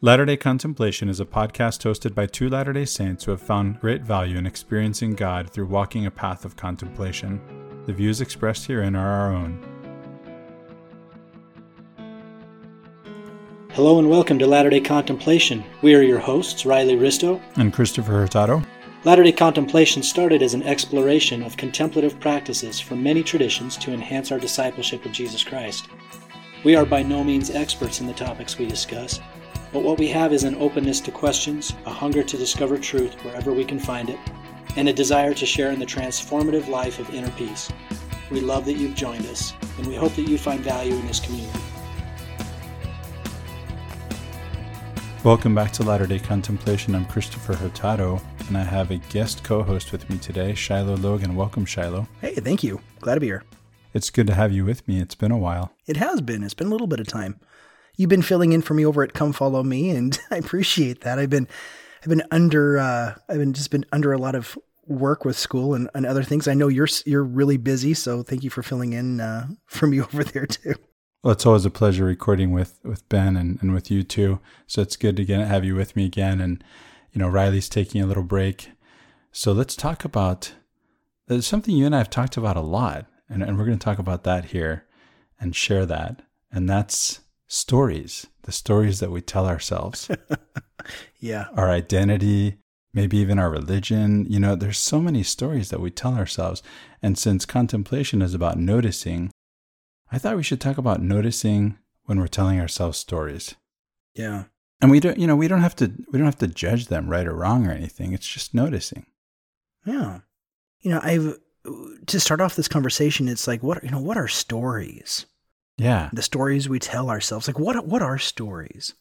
Latter day Contemplation is a podcast hosted by two Latter day Saints who have found great value in experiencing God through walking a path of contemplation. The views expressed herein are our own. Hello and welcome to Latter day Contemplation. We are your hosts, Riley Risto and Christopher Hurtado. Latter day Contemplation started as an exploration of contemplative practices from many traditions to enhance our discipleship of Jesus Christ. We are by no means experts in the topics we discuss but what we have is an openness to questions, a hunger to discover truth wherever we can find it, and a desire to share in the transformative life of inner peace. We love that you've joined us, and we hope that you find value in this community. Welcome back to Latter day Contemplation. I'm Christopher Hurtado, and I have a guest co host with me today, Shiloh Logan. Welcome, Shiloh. Hey, thank you. Glad to be here. It's good to have you with me. It's been a while. It has been. It's been a little bit of time you've been filling in for me over at Come Follow Me, and I appreciate that. I've been I've been under uh, I've been just been under a lot of work with school and, and other things. I know you're you're really busy, so thank you for filling in uh, for me over there too. Well, it's always a pleasure recording with with Ben and, and with you too. So it's good to get have you with me again. And you know, Riley's taking a little break, so let's talk about there's something you and I have talked about a lot, and, and we're going to talk about that here and share that. And that's stories, the stories that we tell ourselves. yeah. Our identity, maybe even our religion. You know, there's so many stories that we tell ourselves. And since contemplation is about noticing, I thought we should talk about noticing when we're telling ourselves stories. Yeah. And we don't, you know, we don't have to, we don't have to judge them right or wrong or anything. It's just noticing. Yeah. You know, I've, to start off this conversation, it's like, what, you know, what are stories? Yeah. The stories we tell ourselves. Like what what are stories?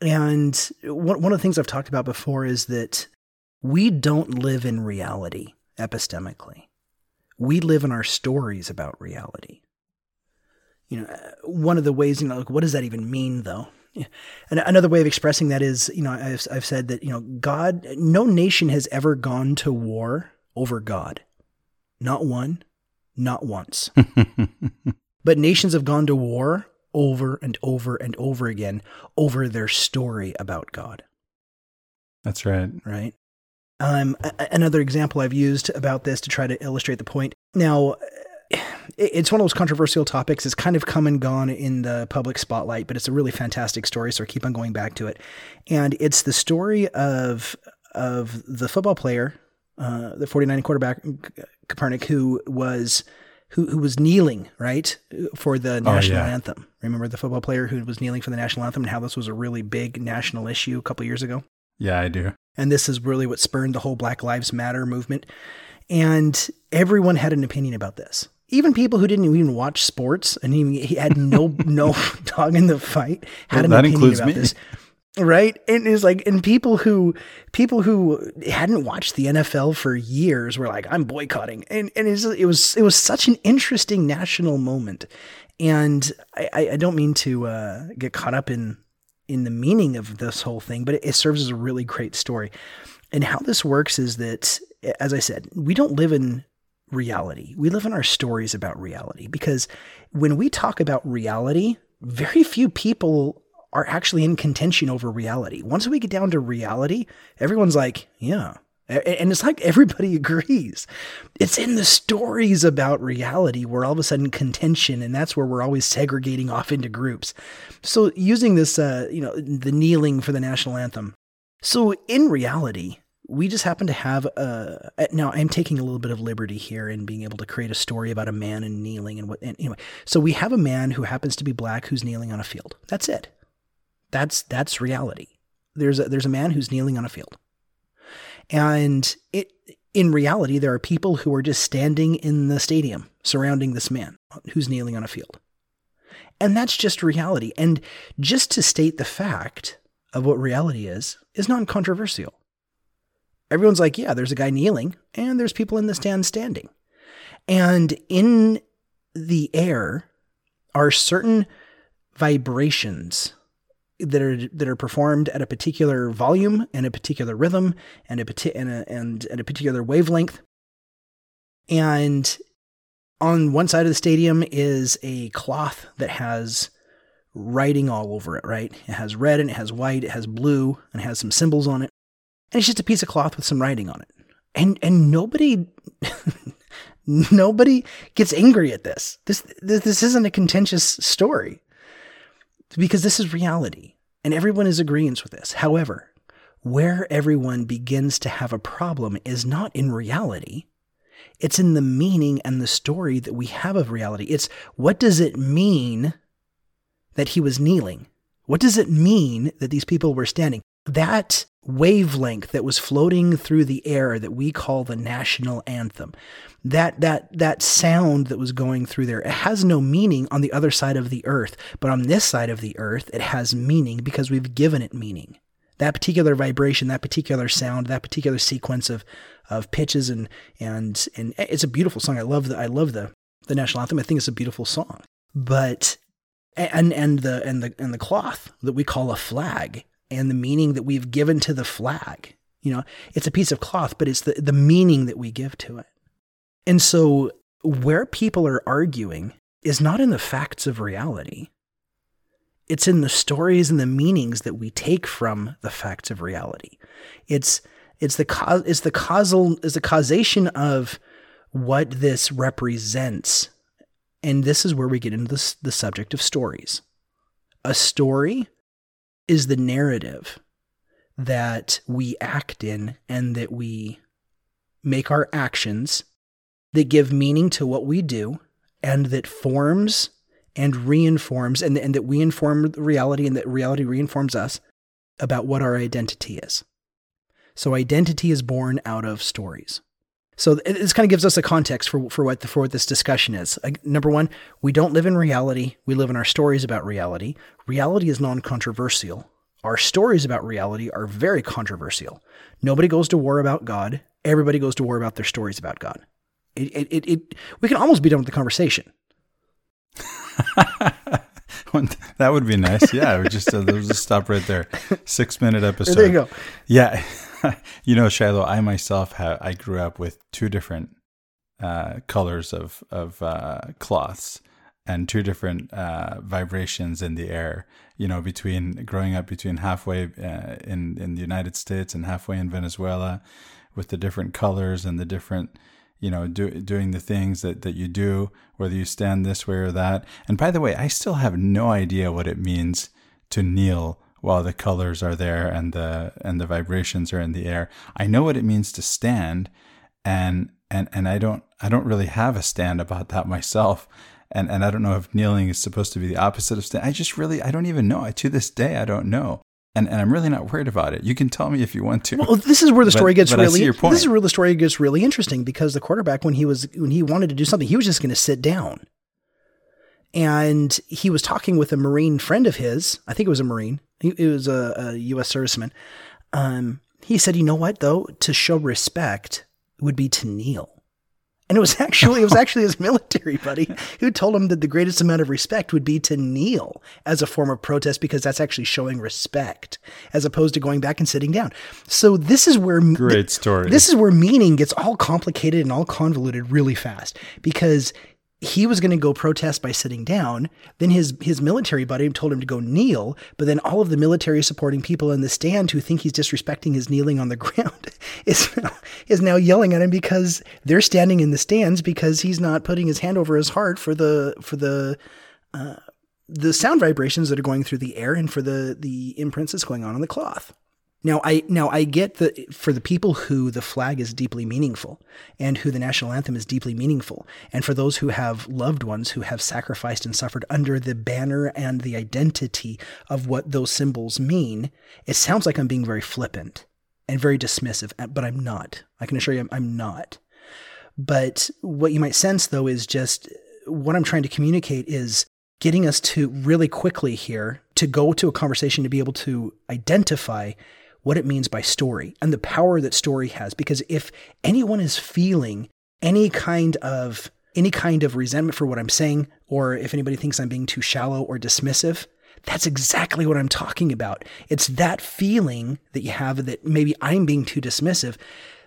And one one of the things I've talked about before is that we don't live in reality epistemically. We live in our stories about reality. You know, uh, one of the ways, you know, like what does that even mean though? And another way of expressing that is, you know, I've, I've said that, you know, God, no nation has ever gone to war over God. Not one, not once. But nations have gone to war over and over and over again over their story about God. That's right. Right. Um, another example I've used about this to try to illustrate the point. Now, it's one of those controversial topics. It's kind of come and gone in the public spotlight, but it's a really fantastic story. So I keep on going back to it. And it's the story of of the football player, uh, the 49 quarterback Kaepernick, who was who, who was kneeling, right, for the oh, national oh, yeah. anthem. Remember the football player who was kneeling for the national anthem and how this was a really big national issue a couple years ago? Yeah, I do. And this is really what spurned the whole Black Lives Matter movement. And everyone had an opinion about this. Even people who didn't even watch sports and he, he had no no dog in the fight had well, an opinion about me. this right? And it's like and people who people who hadn't watched the NFL for years were like I'm boycotting. And and it was it was such an interesting national moment. And I, I don't mean to uh, get caught up in in the meaning of this whole thing but it, it serves as a really great story. And how this works is that as I said we don't live in reality. We live in our stories about reality because when we talk about reality very few people are actually in contention over reality. Once we get down to reality, everyone's like, yeah. And it's like everybody agrees. It's in the stories about reality where all of a sudden contention, and that's where we're always segregating off into groups. So using this, uh, you know, the kneeling for the national anthem. So in reality, we just happen to have a now i'm taking a little bit of liberty here in being able to create a story about a man and kneeling and what and anyway so we have a man who happens to be black who's kneeling on a field that's it that's that's reality. There's a, there's a man who's kneeling on a field, and it in reality there are people who are just standing in the stadium surrounding this man who's kneeling on a field, and that's just reality. And just to state the fact of what reality is is non controversial. Everyone's like, yeah, there's a guy kneeling, and there's people in the stand standing, and in the air are certain vibrations that are that are performed at a particular volume and a particular rhythm and a and a, and at a particular wavelength. And on one side of the stadium is a cloth that has writing all over it, right? It has red and it has white, it has blue, and it has some symbols on it. And it's just a piece of cloth with some writing on it. And and nobody nobody gets angry at this. This this, this isn't a contentious story. Because this is reality. And everyone is agreeing with this. However, where everyone begins to have a problem is not in reality. It's in the meaning and the story that we have of reality. It's what does it mean that he was kneeling? What does it mean that these people were standing? That wavelength that was floating through the air that we call the national anthem, that that that sound that was going through there, it has no meaning on the other side of the earth, but on this side of the earth, it has meaning because we've given it meaning. That particular vibration, that particular sound, that particular sequence of of pitches and and and it's a beautiful song. I love the I love the the national anthem. I think it's a beautiful song. But and and the and the and the cloth that we call a flag and the meaning that we've given to the flag. You know, it's a piece of cloth, but it's the, the meaning that we give to it. And so where people are arguing is not in the facts of reality. It's in the stories and the meanings that we take from the facts of reality. It's it's the cause it's the causal is the causation of what this represents. And this is where we get into this, the subject of stories. A story is the narrative that we act in and that we make our actions that give meaning to what we do and that forms and reinforms and, and that we inform reality and that reality reinforms us about what our identity is. So identity is born out of stories. So this kind of gives us a context for, for what the, for what this discussion is. number one, we don't live in reality. We live in our stories about reality. Reality is non-controversial. Our stories about reality are very controversial. Nobody goes to war about God. Everybody goes to war about their stories about God. It, it, it, it we can almost be done with the conversation. that would be nice. Yeah, we just uh, just stop right there. Six minute episode. There you go. Yeah. you know, Shiloh, I myself have I grew up with two different uh, colors of of uh, cloths and two different uh, vibrations in the air. You know, between growing up between halfway uh, in in the United States and halfway in Venezuela, with the different colors and the different you know do, doing the things that, that you do whether you stand this way or that and by the way i still have no idea what it means to kneel while the colors are there and the and the vibrations are in the air. I know what it means to stand and and and I don't I don't really have a stand about that myself. And and I don't know if kneeling is supposed to be the opposite of stand. I just really I don't even know. I, to this day I don't know. And, and I'm really not worried about it. You can tell me if you want to. Well, this is where the story but, gets but really. This is where the story gets really interesting because the quarterback, when he was when he wanted to do something, he was just going to sit down. And he was talking with a Marine friend of his. I think it was a Marine, he, he was a, a, U.S. serviceman. Um, he said, "You know what, though, to show respect would be to kneel." And it was actually it was actually his military buddy who told him that the greatest amount of respect would be to kneel as a form of protest because that's actually showing respect as opposed to going back and sitting down. So this is where great story. This is where meaning gets all complicated and all convoluted really fast because he was going to go protest by sitting down. Then his his military buddy told him to go kneel. But then all of the military supporting people in the stand who think he's disrespecting his kneeling on the ground is now, is now yelling at him because they're standing in the stands because he's not putting his hand over his heart for the for the uh, the sound vibrations that are going through the air and for the the imprints that's going on on the cloth. Now I now I get that for the people who the flag is deeply meaningful and who the national anthem is deeply meaningful and for those who have loved ones who have sacrificed and suffered under the banner and the identity of what those symbols mean it sounds like I'm being very flippant and very dismissive but I'm not. I can assure you I'm, I'm not. But what you might sense though is just what I'm trying to communicate is getting us to really quickly here to go to a conversation to be able to identify what it means by story and the power that story has. Because if anyone is feeling any kind of any kind of resentment for what I'm saying, or if anybody thinks I'm being too shallow or dismissive, that's exactly what I'm talking about. It's that feeling that you have that maybe I'm being too dismissive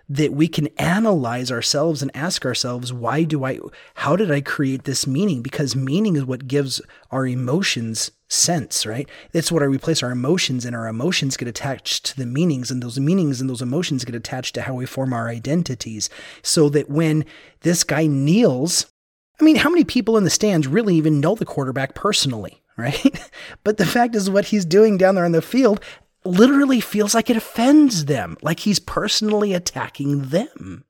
that we can analyze ourselves and ask ourselves, why do I, how did I create this meaning? Because meaning is what gives our emotions sense, right? That's what we place our emotions in. Our emotions get attached to the meanings, and those meanings and those emotions get attached to how we form our identities. So that when this guy kneels, I mean, how many people in the stands really even know the quarterback personally, right? but the fact is, what he's doing down there on the field literally feels like it offends them, like he's personally attacking them.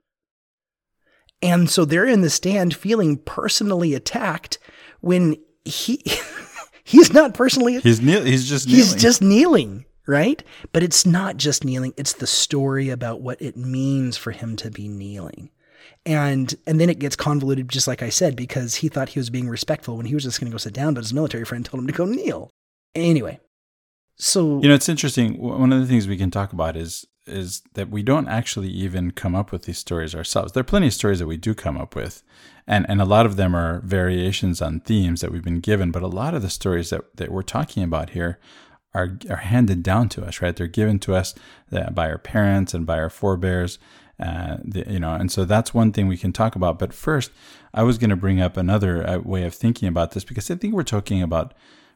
And so they're in the stand feeling personally attacked when he he's not personally he's kneel- he's just kneeling. he's just kneeling, right? But it's not just kneeling, it's the story about what it means for him to be kneeling. And and then it gets convoluted just like I said because he thought he was being respectful when he was just going to go sit down but his military friend told him to go kneel. Anyway, so you know, it's interesting. One of the things we can talk about is is that we don't actually even come up with these stories ourselves. There are plenty of stories that we do come up with, and and a lot of them are variations on themes that we've been given. But a lot of the stories that that we're talking about here are are handed down to us, right? They're given to us uh, by our parents and by our forebears. Uh, the, you know, and so that's one thing we can talk about. But first, I was going to bring up another uh, way of thinking about this because I think we're talking about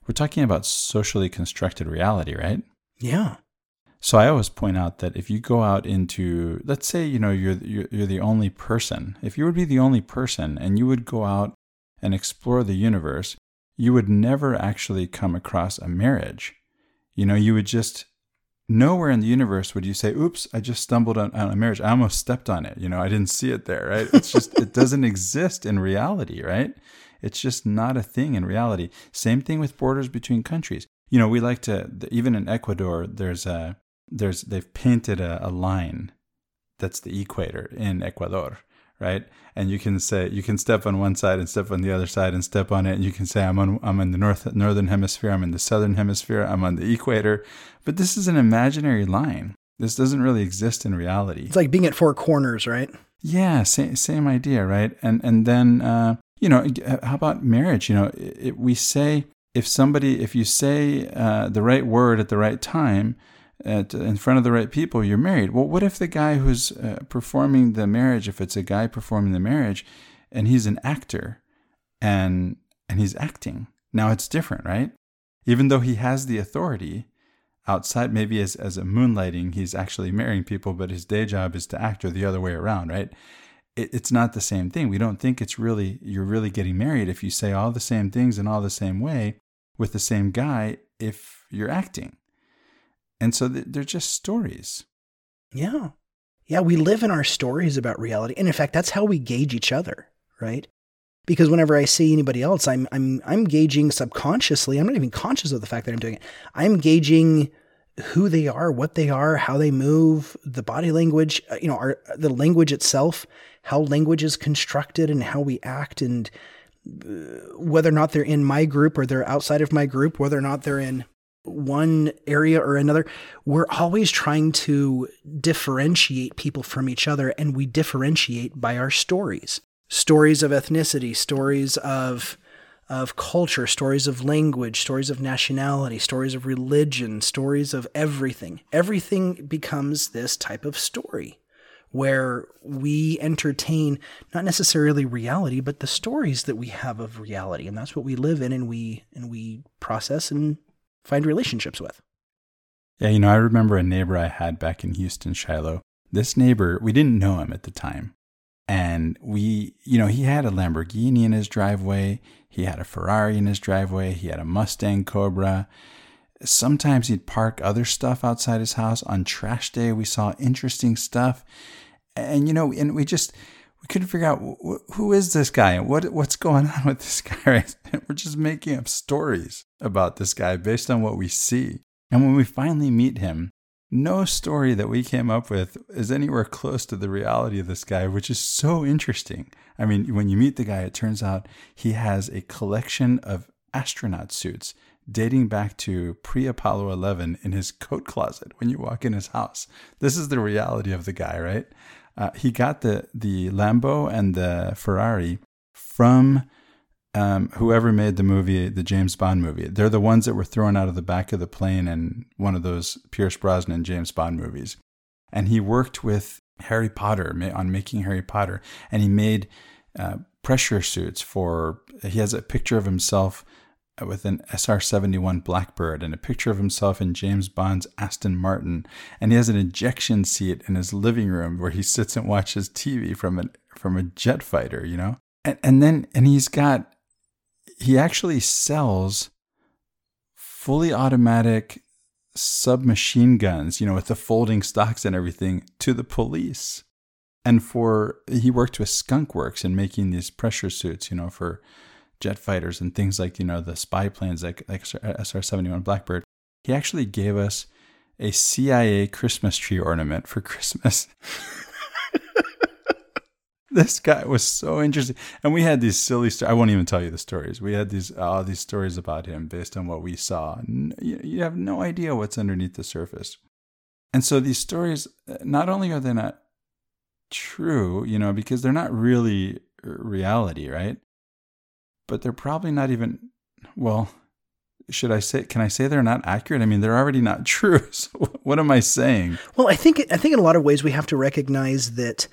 we're talking about socially constructed reality, right? Yeah. So I always point out that if you go out into, let's say, you know, you're, you're, you're the only person. If you would be the only person and you would go out and explore the universe, you would never actually come across a marriage. You know, you would just nowhere in the universe would you say, "Oops, I just stumbled on, on a marriage. I almost stepped on it." You know, I didn't see it there, right? It's just it doesn't exist in reality, right? It's just not a thing in reality. Same thing with borders between countries. You know, we like to even in Ecuador. There's a there's they've painted a, a line that's the equator in Ecuador, right? And you can say you can step on one side and step on the other side and step on it, and you can say I'm on I'm in the north northern hemisphere, I'm in the southern hemisphere, I'm on the equator. But this is an imaginary line. This doesn't really exist in reality. It's like being at four corners, right? Yeah, same same idea, right? And and then uh, you know, how about marriage? You know, it, we say if somebody, if you say uh, the right word at the right time, at, in front of the right people, you're married. Well, what if the guy who's uh, performing the marriage, if it's a guy performing the marriage, and he's an actor, and and he's acting? Now it's different, right? Even though he has the authority outside, maybe as as a moonlighting, he's actually marrying people, but his day job is to act, or the other way around, right? it, it's not the same thing. We don't think it's really, you're really getting married if you say all the same things in all the same way with the same guy if you're acting. And so they're just stories. Yeah. Yeah, we live in our stories about reality. And in fact, that's how we gauge each other, right? Because whenever I see anybody else, I'm I'm I'm gauging subconsciously. I'm not even conscious of the fact that I'm doing it. I'm gauging who they are, what they are, how they move, the body language, uh, you know, our, the language itself, how language is constructed and how we act and uh, whether or not they're in my group or they're outside of my group, whether or not they're in one area or another, we're always trying to differentiate people from each other and we differentiate by our stories. Stories of ethnicity, stories of of culture, stories of language, stories of nationality, stories of religion, stories of everything. Everything becomes this type of story where we entertain not necessarily reality but the stories that we have of reality and that's what we live in and we and we process and find relationships with. Yeah, you know, I remember a neighbor I had back in Houston, Shiloh. This neighbor, we didn't know him at the time. And we, you know, he had a Lamborghini in his driveway. He had a Ferrari in his driveway. He had a Mustang Cobra. Sometimes he'd park other stuff outside his house. On trash day, we saw interesting stuff. And, you know, and we just, we couldn't figure out who is this guy and what what's going on with this guy. Right? We're just making up stories about this guy based on what we see. And when we finally meet him, no story that we came up with is anywhere close to the reality of this guy, which is so interesting. I mean, when you meet the guy, it turns out he has a collection of astronaut suits dating back to pre Apollo 11 in his coat closet when you walk in his house. This is the reality of the guy, right? Uh, he got the, the Lambo and the Ferrari from um, whoever made the movie, the James Bond movie. They're the ones that were thrown out of the back of the plane in one of those Pierce Brosnan James Bond movies. And he worked with Harry Potter on making Harry Potter, and he made uh, pressure suits for. He has a picture of himself with an SR 71 Blackbird and a picture of himself in James Bond's Aston Martin. And he has an ejection seat in his living room where he sits and watches TV from, an, from a jet fighter, you know? And, and then, and he's got, he actually sells fully automatic submachine guns, you know, with the folding stocks and everything to the police. And for, he worked with Skunk Works in making these pressure suits, you know, for jet fighters and things like, you know, the spy planes like, like SR 71 Blackbird. He actually gave us a CIA Christmas tree ornament for Christmas. this guy was so interesting, and we had these silly. stories. I won't even tell you the stories. We had these all these stories about him based on what we saw. You have no idea what's underneath the surface, and so these stories. Uh, not only are they not true, you know, because they're not really reality, right? But they're probably not even. Well, should I say? Can I say they're not accurate? I mean, they're already not true. So what am I saying? Well, I think I think in a lot of ways we have to recognize that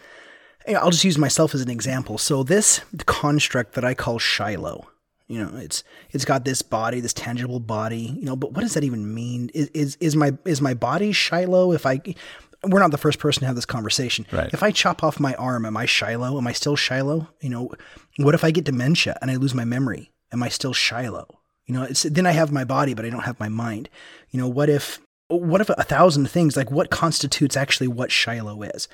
I'll just use myself as an example. So this construct that I call Shiloh, you know, it's it's got this body, this tangible body, you know, but what does that even mean? Is is, is my is my body Shiloh? If I we're not the first person to have this conversation. Right. If I chop off my arm, am I Shiloh? Am I still Shiloh? You know, what if I get dementia and I lose my memory? Am I still Shiloh? You know, it's then I have my body, but I don't have my mind. You know, what if what if a thousand things like what constitutes actually what Shiloh is?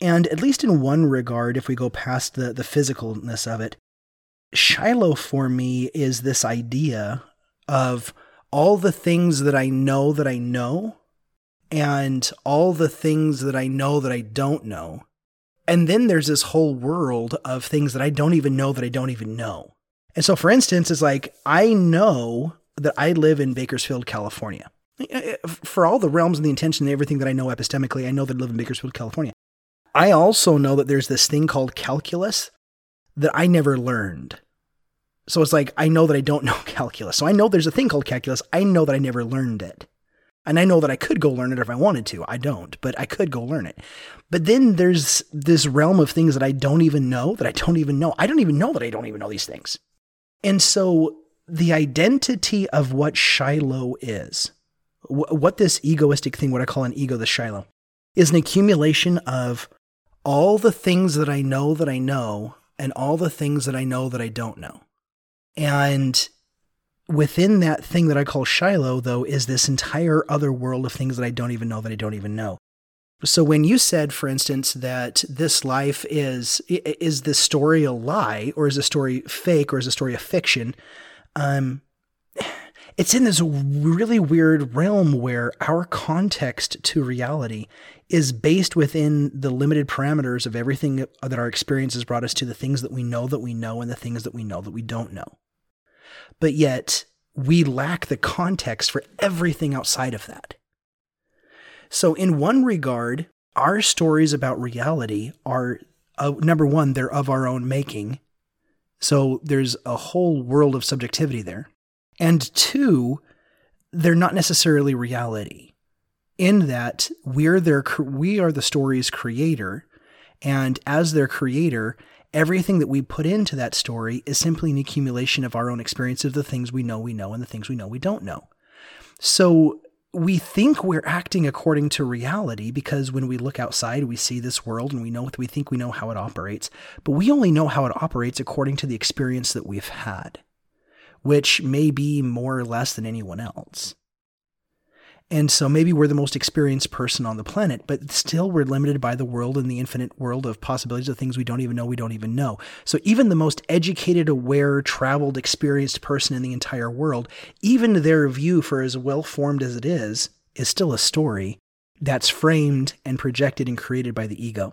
And at least in one regard, if we go past the, the physicalness of it, Shiloh for me is this idea of all the things that I know that I know and all the things that I know that I don't know. And then there's this whole world of things that I don't even know that I don't even know. And so, for instance, it's like I know that I live in Bakersfield, California. For all the realms and the intention and everything that I know epistemically, I know that I live in Bakersfield, California. I also know that there's this thing called calculus that I never learned. So it's like, I know that I don't know calculus. So I know there's a thing called calculus. I know that I never learned it. And I know that I could go learn it if I wanted to. I don't, but I could go learn it. But then there's this realm of things that I don't even know, that I don't even know. I don't even know that I don't even know these things. And so the identity of what Shiloh is, what this egoistic thing, what I call an ego, the Shiloh, is an accumulation of all the things that I know that I know and all the things that I know that I don't know. And within that thing that I call Shiloh, though, is this entire other world of things that I don't even know that I don't even know. So when you said, for instance, that this life is is this story a lie, or is the story fake, or is the story a fiction? Um, it's in this really weird realm where our context to reality is based within the limited parameters of everything that our experience has brought us to the things that we know that we know and the things that we know that we don't know. But yet, we lack the context for everything outside of that. So, in one regard, our stories about reality are uh, number one, they're of our own making. So, there's a whole world of subjectivity there. And two, they're not necessarily reality in that we're their we are the story's creator and as their creator everything that we put into that story is simply an accumulation of our own experience of the things we know we know and the things we know we don't know so we think we're acting according to reality because when we look outside we see this world and we know what we think we know how it operates but we only know how it operates according to the experience that we've had which may be more or less than anyone else. And so maybe we're the most experienced person on the planet, but still we're limited by the world and the infinite world of possibilities of things we don't even know we don't even know. So even the most educated, aware, traveled, experienced person in the entire world, even their view for as well formed as it is, is still a story that's framed and projected and created by the ego.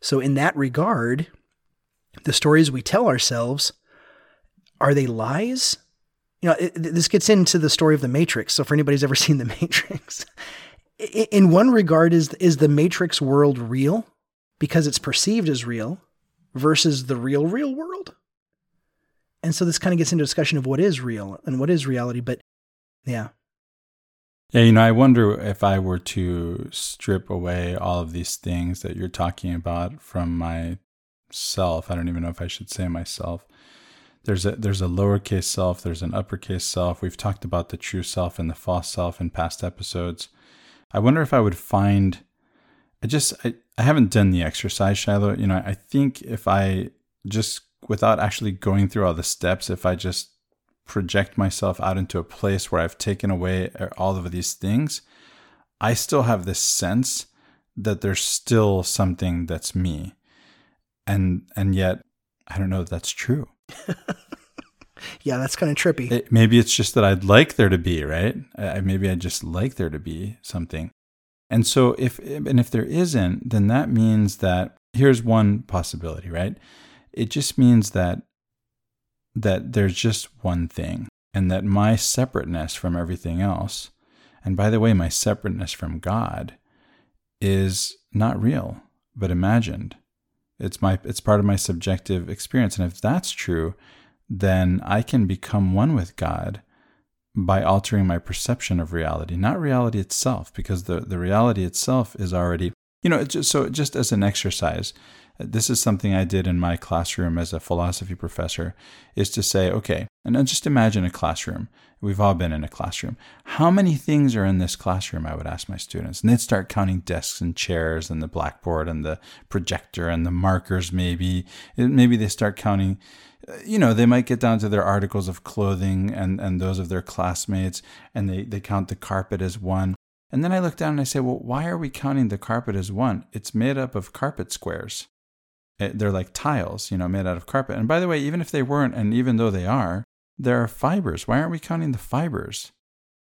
So in that regard, the stories we tell ourselves are they lies? You know, it, this gets into the story of the Matrix. So for anybody who's ever seen the Matrix, in one regard, is is the Matrix world real because it's perceived as real versus the real real world? And so this kind of gets into discussion of what is real and what is reality. But yeah. Yeah, you know, I wonder if I were to strip away all of these things that you're talking about from myself. I don't even know if I should say myself there's a there's a lowercase self, there's an uppercase self. We've talked about the true self and the false self in past episodes. I wonder if I would find I just I, I haven't done the exercise, Shiloh. You know, I think if I just without actually going through all the steps, if I just project myself out into a place where I've taken away all of these things, I still have this sense that there's still something that's me. And and yet I don't know if that's true. yeah, that's kind of trippy. It, maybe it's just that I'd like there to be, right? I, maybe I just like there to be something. And so if and if there isn't, then that means that here's one possibility, right? It just means that that there's just one thing and that my separateness from everything else, and by the way, my separateness from God is not real, but imagined. It's my it's part of my subjective experience. And if that's true, then I can become one with God by altering my perception of reality, not reality itself, because the, the reality itself is already, you know, just, so just as an exercise, this is something I did in my classroom as a philosophy professor, is to say, okay, and just imagine a classroom. We've all been in a classroom. How many things are in this classroom? I would ask my students. And they'd start counting desks and chairs and the blackboard and the projector and the markers, maybe. Maybe they start counting, uh, you know, they might get down to their articles of clothing and, and those of their classmates, and they, they count the carpet as one. And then I look down and I say, well, why are we counting the carpet as one? It's made up of carpet squares. Eh, they're like tiles, you know, made out of carpet. And by the way, even if they weren't, and even though they are, there are fibers. Why aren't we counting the fibers?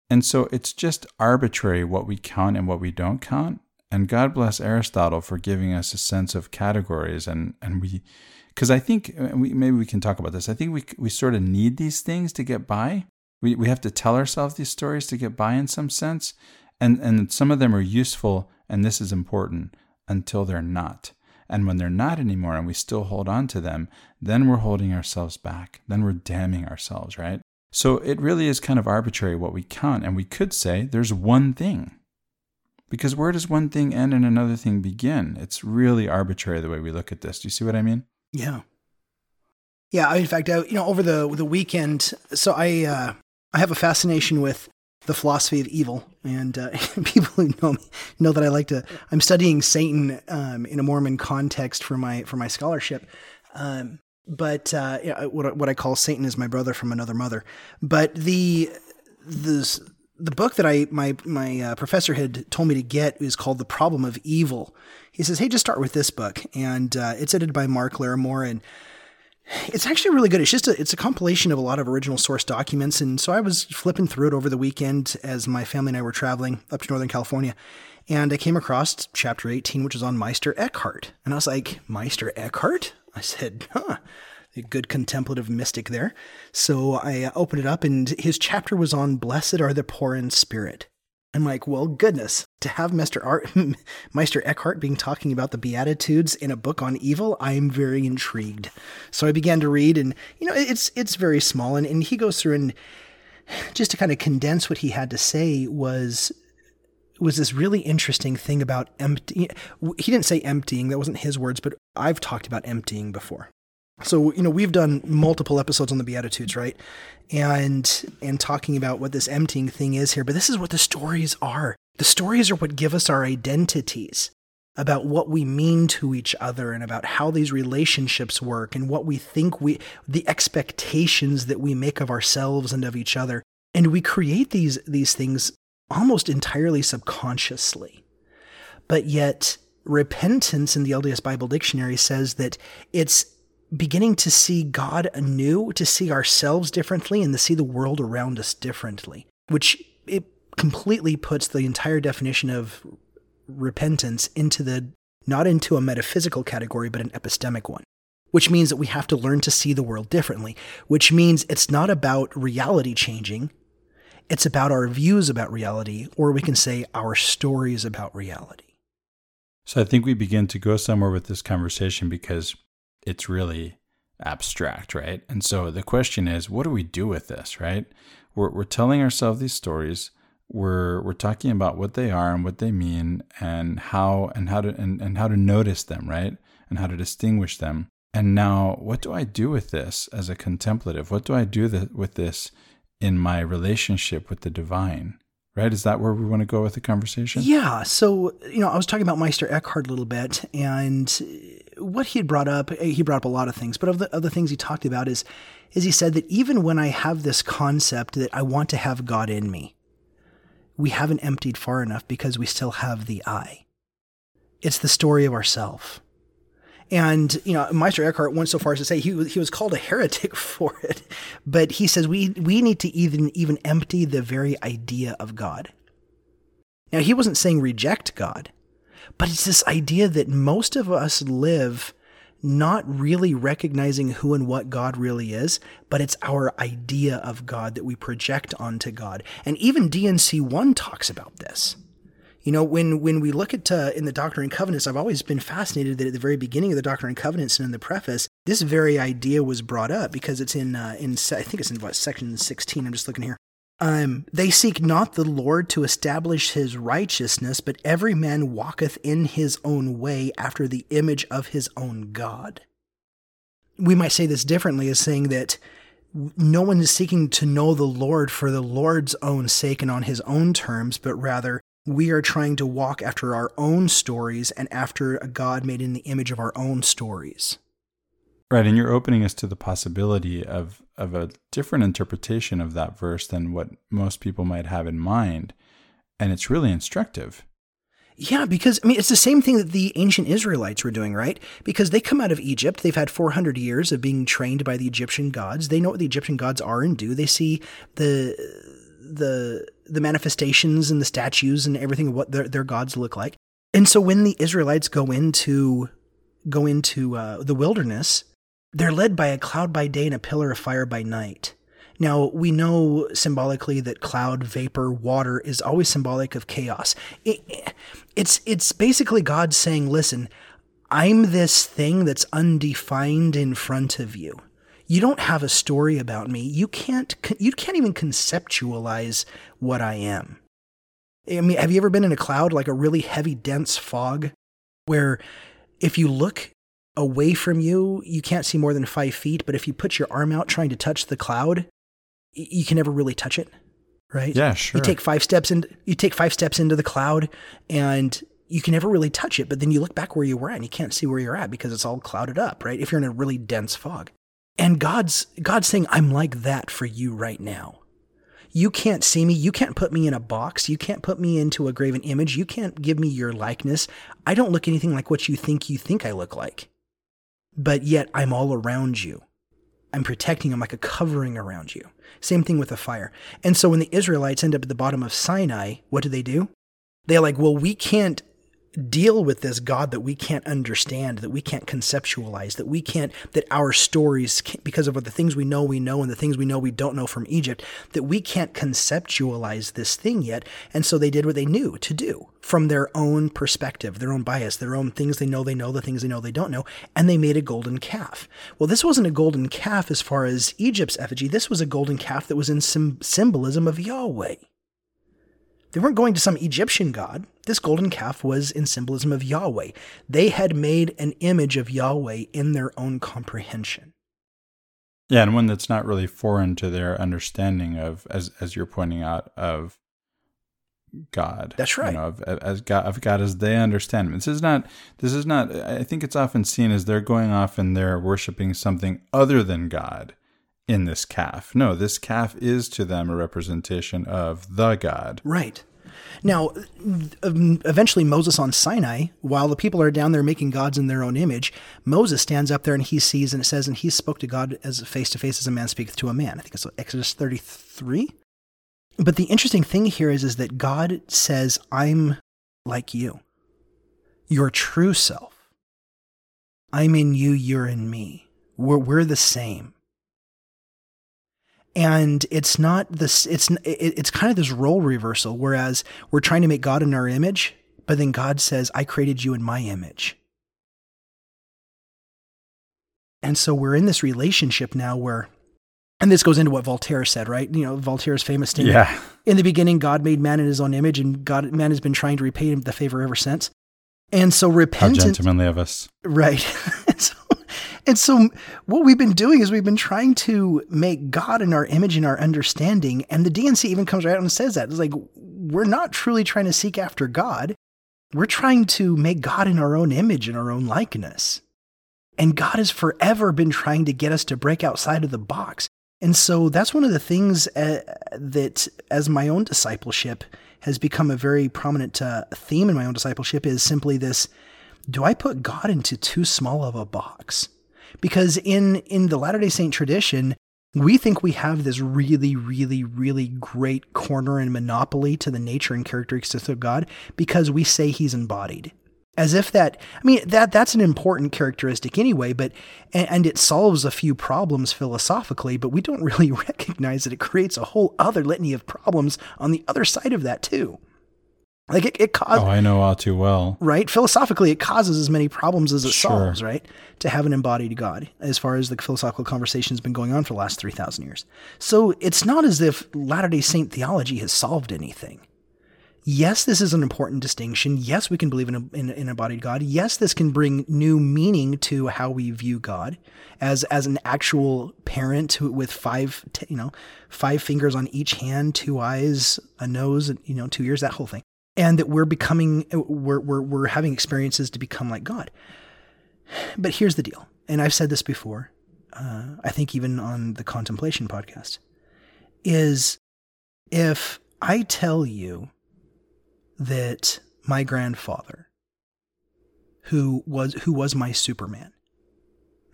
And so it's just arbitrary what we count and what we don't count. And God bless Aristotle for giving us a sense of categories. And, and we, because I think uh, we, maybe we can talk about this. I think we, we sort of need these things to get by. We, we have to tell ourselves these stories to get by in some sense. And, and some of them are useful, and this is important, until they're not. And when they're not anymore and we still hold on to them, then we're holding ourselves back. Then we're damning ourselves, right? So it really is kind of arbitrary what we count. And we could say there's one thing. Because where does one thing end and another thing begin? It's really arbitrary the way we look at this. Do you see what I mean? Yeah. Yeah. In fact, I, you know, over the the weekend, so I uh, I have a fascination with the philosophy of evil. And uh, people who know me know that I like to. I'm studying Satan um, in a Mormon context for my for my scholarship. Um, but uh, what what I call Satan is my brother from another mother. But the the the book that I my my uh, professor had told me to get is called The Problem of Evil. He says, "Hey, just start with this book," and uh, it's edited by Mark Larrimore and it's actually really good. It's just a, it's a compilation of a lot of original source documents. And so I was flipping through it over the weekend as my family and I were traveling up to Northern California. And I came across chapter 18, which is on Meister Eckhart. And I was like, Meister Eckhart? I said, huh, a good contemplative mystic there. So I opened it up and his chapter was on Blessed are the poor in spirit. I'm like, well, goodness, to have Mr. Art, Meister Eckhart being talking about the Beatitudes in a book on evil, I'm very intrigued. So I began to read, and you know, it's it's very small, and, and he goes through and just to kind of condense what he had to say was was this really interesting thing about empty. He didn't say emptying; that wasn't his words, but I've talked about emptying before. So, you know, we've done multiple episodes on the Beatitudes, right? And and talking about what this emptying thing is here, but this is what the stories are. The stories are what give us our identities about what we mean to each other and about how these relationships work and what we think we the expectations that we make of ourselves and of each other. And we create these these things almost entirely subconsciously. But yet repentance in the LDS Bible Dictionary says that it's beginning to see God anew, to see ourselves differently, and to see the world around us differently, which it completely puts the entire definition of repentance into the not into a metaphysical category, but an epistemic one, which means that we have to learn to see the world differently, which means it's not about reality changing. It's about our views about reality, or we can say our stories about reality. So I think we begin to go somewhere with this conversation because it's really abstract, right? And so the question is, what do we do with this, right? We're, we're telling ourselves these stories. We're, we're talking about what they are and what they mean and how and how to and, and how to notice them, right? And how to distinguish them. And now, what do I do with this as a contemplative? What do I do th- with this in my relationship with the divine? Right? Is that where we want to go with the conversation? Yeah. So, you know, I was talking about Meister Eckhart a little bit, and uh, what he had brought up, uh, he brought up a lot of things, but of the, of the things he talked about is, is he said that even when I have this concept that I want to have God in me, we haven't emptied far enough because we still have the I. It's the story of ourself. And, you know, Meister Eckhart went so far as to say he, he was called a heretic for it. But he says we, we need to even, even empty the very idea of God. Now, he wasn't saying reject God, but it's this idea that most of us live not really recognizing who and what God really is, but it's our idea of God that we project onto God. And even D&C 1 talks about this. You know, when when we look at uh, in the Doctrine and Covenants, I've always been fascinated that at the very beginning of the Doctrine and Covenants and in the preface, this very idea was brought up because it's in uh, in I think it's in what section sixteen. I'm just looking here. Um, they seek not the Lord to establish his righteousness, but every man walketh in his own way after the image of his own God. We might say this differently as saying that no one is seeking to know the Lord for the Lord's own sake and on his own terms, but rather we are trying to walk after our own stories and after a God made in the image of our own stories. Right, and you're opening us to the possibility of of a different interpretation of that verse than what most people might have in mind, and it's really instructive. Yeah, because I mean, it's the same thing that the ancient Israelites were doing, right? Because they come out of Egypt, they've had 400 years of being trained by the Egyptian gods. They know what the Egyptian gods are and do. They see the the the manifestations and the statues and everything of what their, their gods look like. And so when the Israelites go into go into uh, the wilderness, they're led by a cloud by day and a pillar of fire by night. Now, we know symbolically that cloud, vapor, water is always symbolic of chaos. It, it's, it's basically God saying, listen, I'm this thing that's undefined in front of you you don't have a story about me. You can't you can't even conceptualize what I am. I mean, have you ever been in a cloud like a really heavy dense fog where if you look away from you, you can't see more than 5 feet, but if you put your arm out trying to touch the cloud, you can never really touch it, right? Yeah, sure. You take 5 steps in you take 5 steps into the cloud and you can never really touch it, but then you look back where you were at and you can't see where you're at because it's all clouded up, right? If you're in a really dense fog. And God's God's saying, I'm like that for you right now. You can't see me. You can't put me in a box. You can't put me into a graven image. You can't give me your likeness. I don't look anything like what you think you think I look like. But yet I'm all around you. I'm protecting. I'm like a covering around you. Same thing with the fire. And so when the Israelites end up at the bottom of Sinai, what do they do? They're like, well, we can't deal with this God that we can't understand, that we can't conceptualize, that we can't, that our stories, because of the things we know we know and the things we know we don't know from Egypt, that we can't conceptualize this thing yet. And so they did what they knew to do from their own perspective, their own bias, their own things they know they know, the things they know they don't know, and they made a golden calf. Well, this wasn't a golden calf as far as Egypt's effigy. This was a golden calf that was in symbolism of Yahweh. They weren't going to some Egyptian god. This golden calf was in symbolism of Yahweh. They had made an image of Yahweh in their own comprehension. Yeah, and one that's not really foreign to their understanding of, as as you're pointing out, of God. That's right. You know, of, as God, of God as they understand Him. This is not. This is not. I think it's often seen as they're going off and they're worshiping something other than God in this calf. No, this calf is to them a representation of the God. Right. Now, eventually, Moses on Sinai, while the people are down there making gods in their own image, Moses stands up there and he sees, and it says, and he spoke to God as face to face as a man speaketh to a man. I think it's Exodus 33. But the interesting thing here is, is that God says, I'm like you, your true self. I'm in you, you're in me. We're, we're the same and it's not this it's it's kind of this role reversal whereas we're trying to make god in our image but then god says i created you in my image and so we're in this relationship now where and this goes into what Voltaire said, right? You know, Voltaire's famous statement. Yeah. In the beginning, God made man in his own image, and God, man has been trying to repay him the favor ever since. And so repentance. How gentlemanly of us. Right. And so what we've been doing is we've been trying to make God in our image and our understanding. And the D&C even comes right out and says that. It's like, we're not truly trying to seek after God. We're trying to make God in our own image and our own likeness. And God has forever been trying to get us to break outside of the box. And so that's one of the things uh, that, as my own discipleship, has become a very prominent uh, theme in my own discipleship is simply this do I put God into too small of a box? Because in, in the Latter day Saint tradition, we think we have this really, really, really great corner and monopoly to the nature and characteristics of God because we say he's embodied. As if that i mean that that's an important characteristic anyway but and, it solves a few problems philosophically but we don't really recognize that it creates a whole other litany of problems on the other side of that too like it, it causes oh i know all too well right philosophically it causes as many problems as it sure. solves right to have an embodied god as far as the philosophical conversation has been going on for the last 3000 years so it's not as if latter-day saint theology has solved anything yes, this is an important distinction. Yes, we can believe in a, in, in embodied God. Yes, this can bring new meaning to how we view God as as an actual parent with five, you know, five fingers on each hand, two eyes, a nose, you know, two ears, that whole thing, and that we're becoming, we're we're we're having experiences to become like God. But here's the deal, and I've said this before. Uh, I think even on the contemplation podcast, is if I tell you that my grandfather, who was who was my Superman,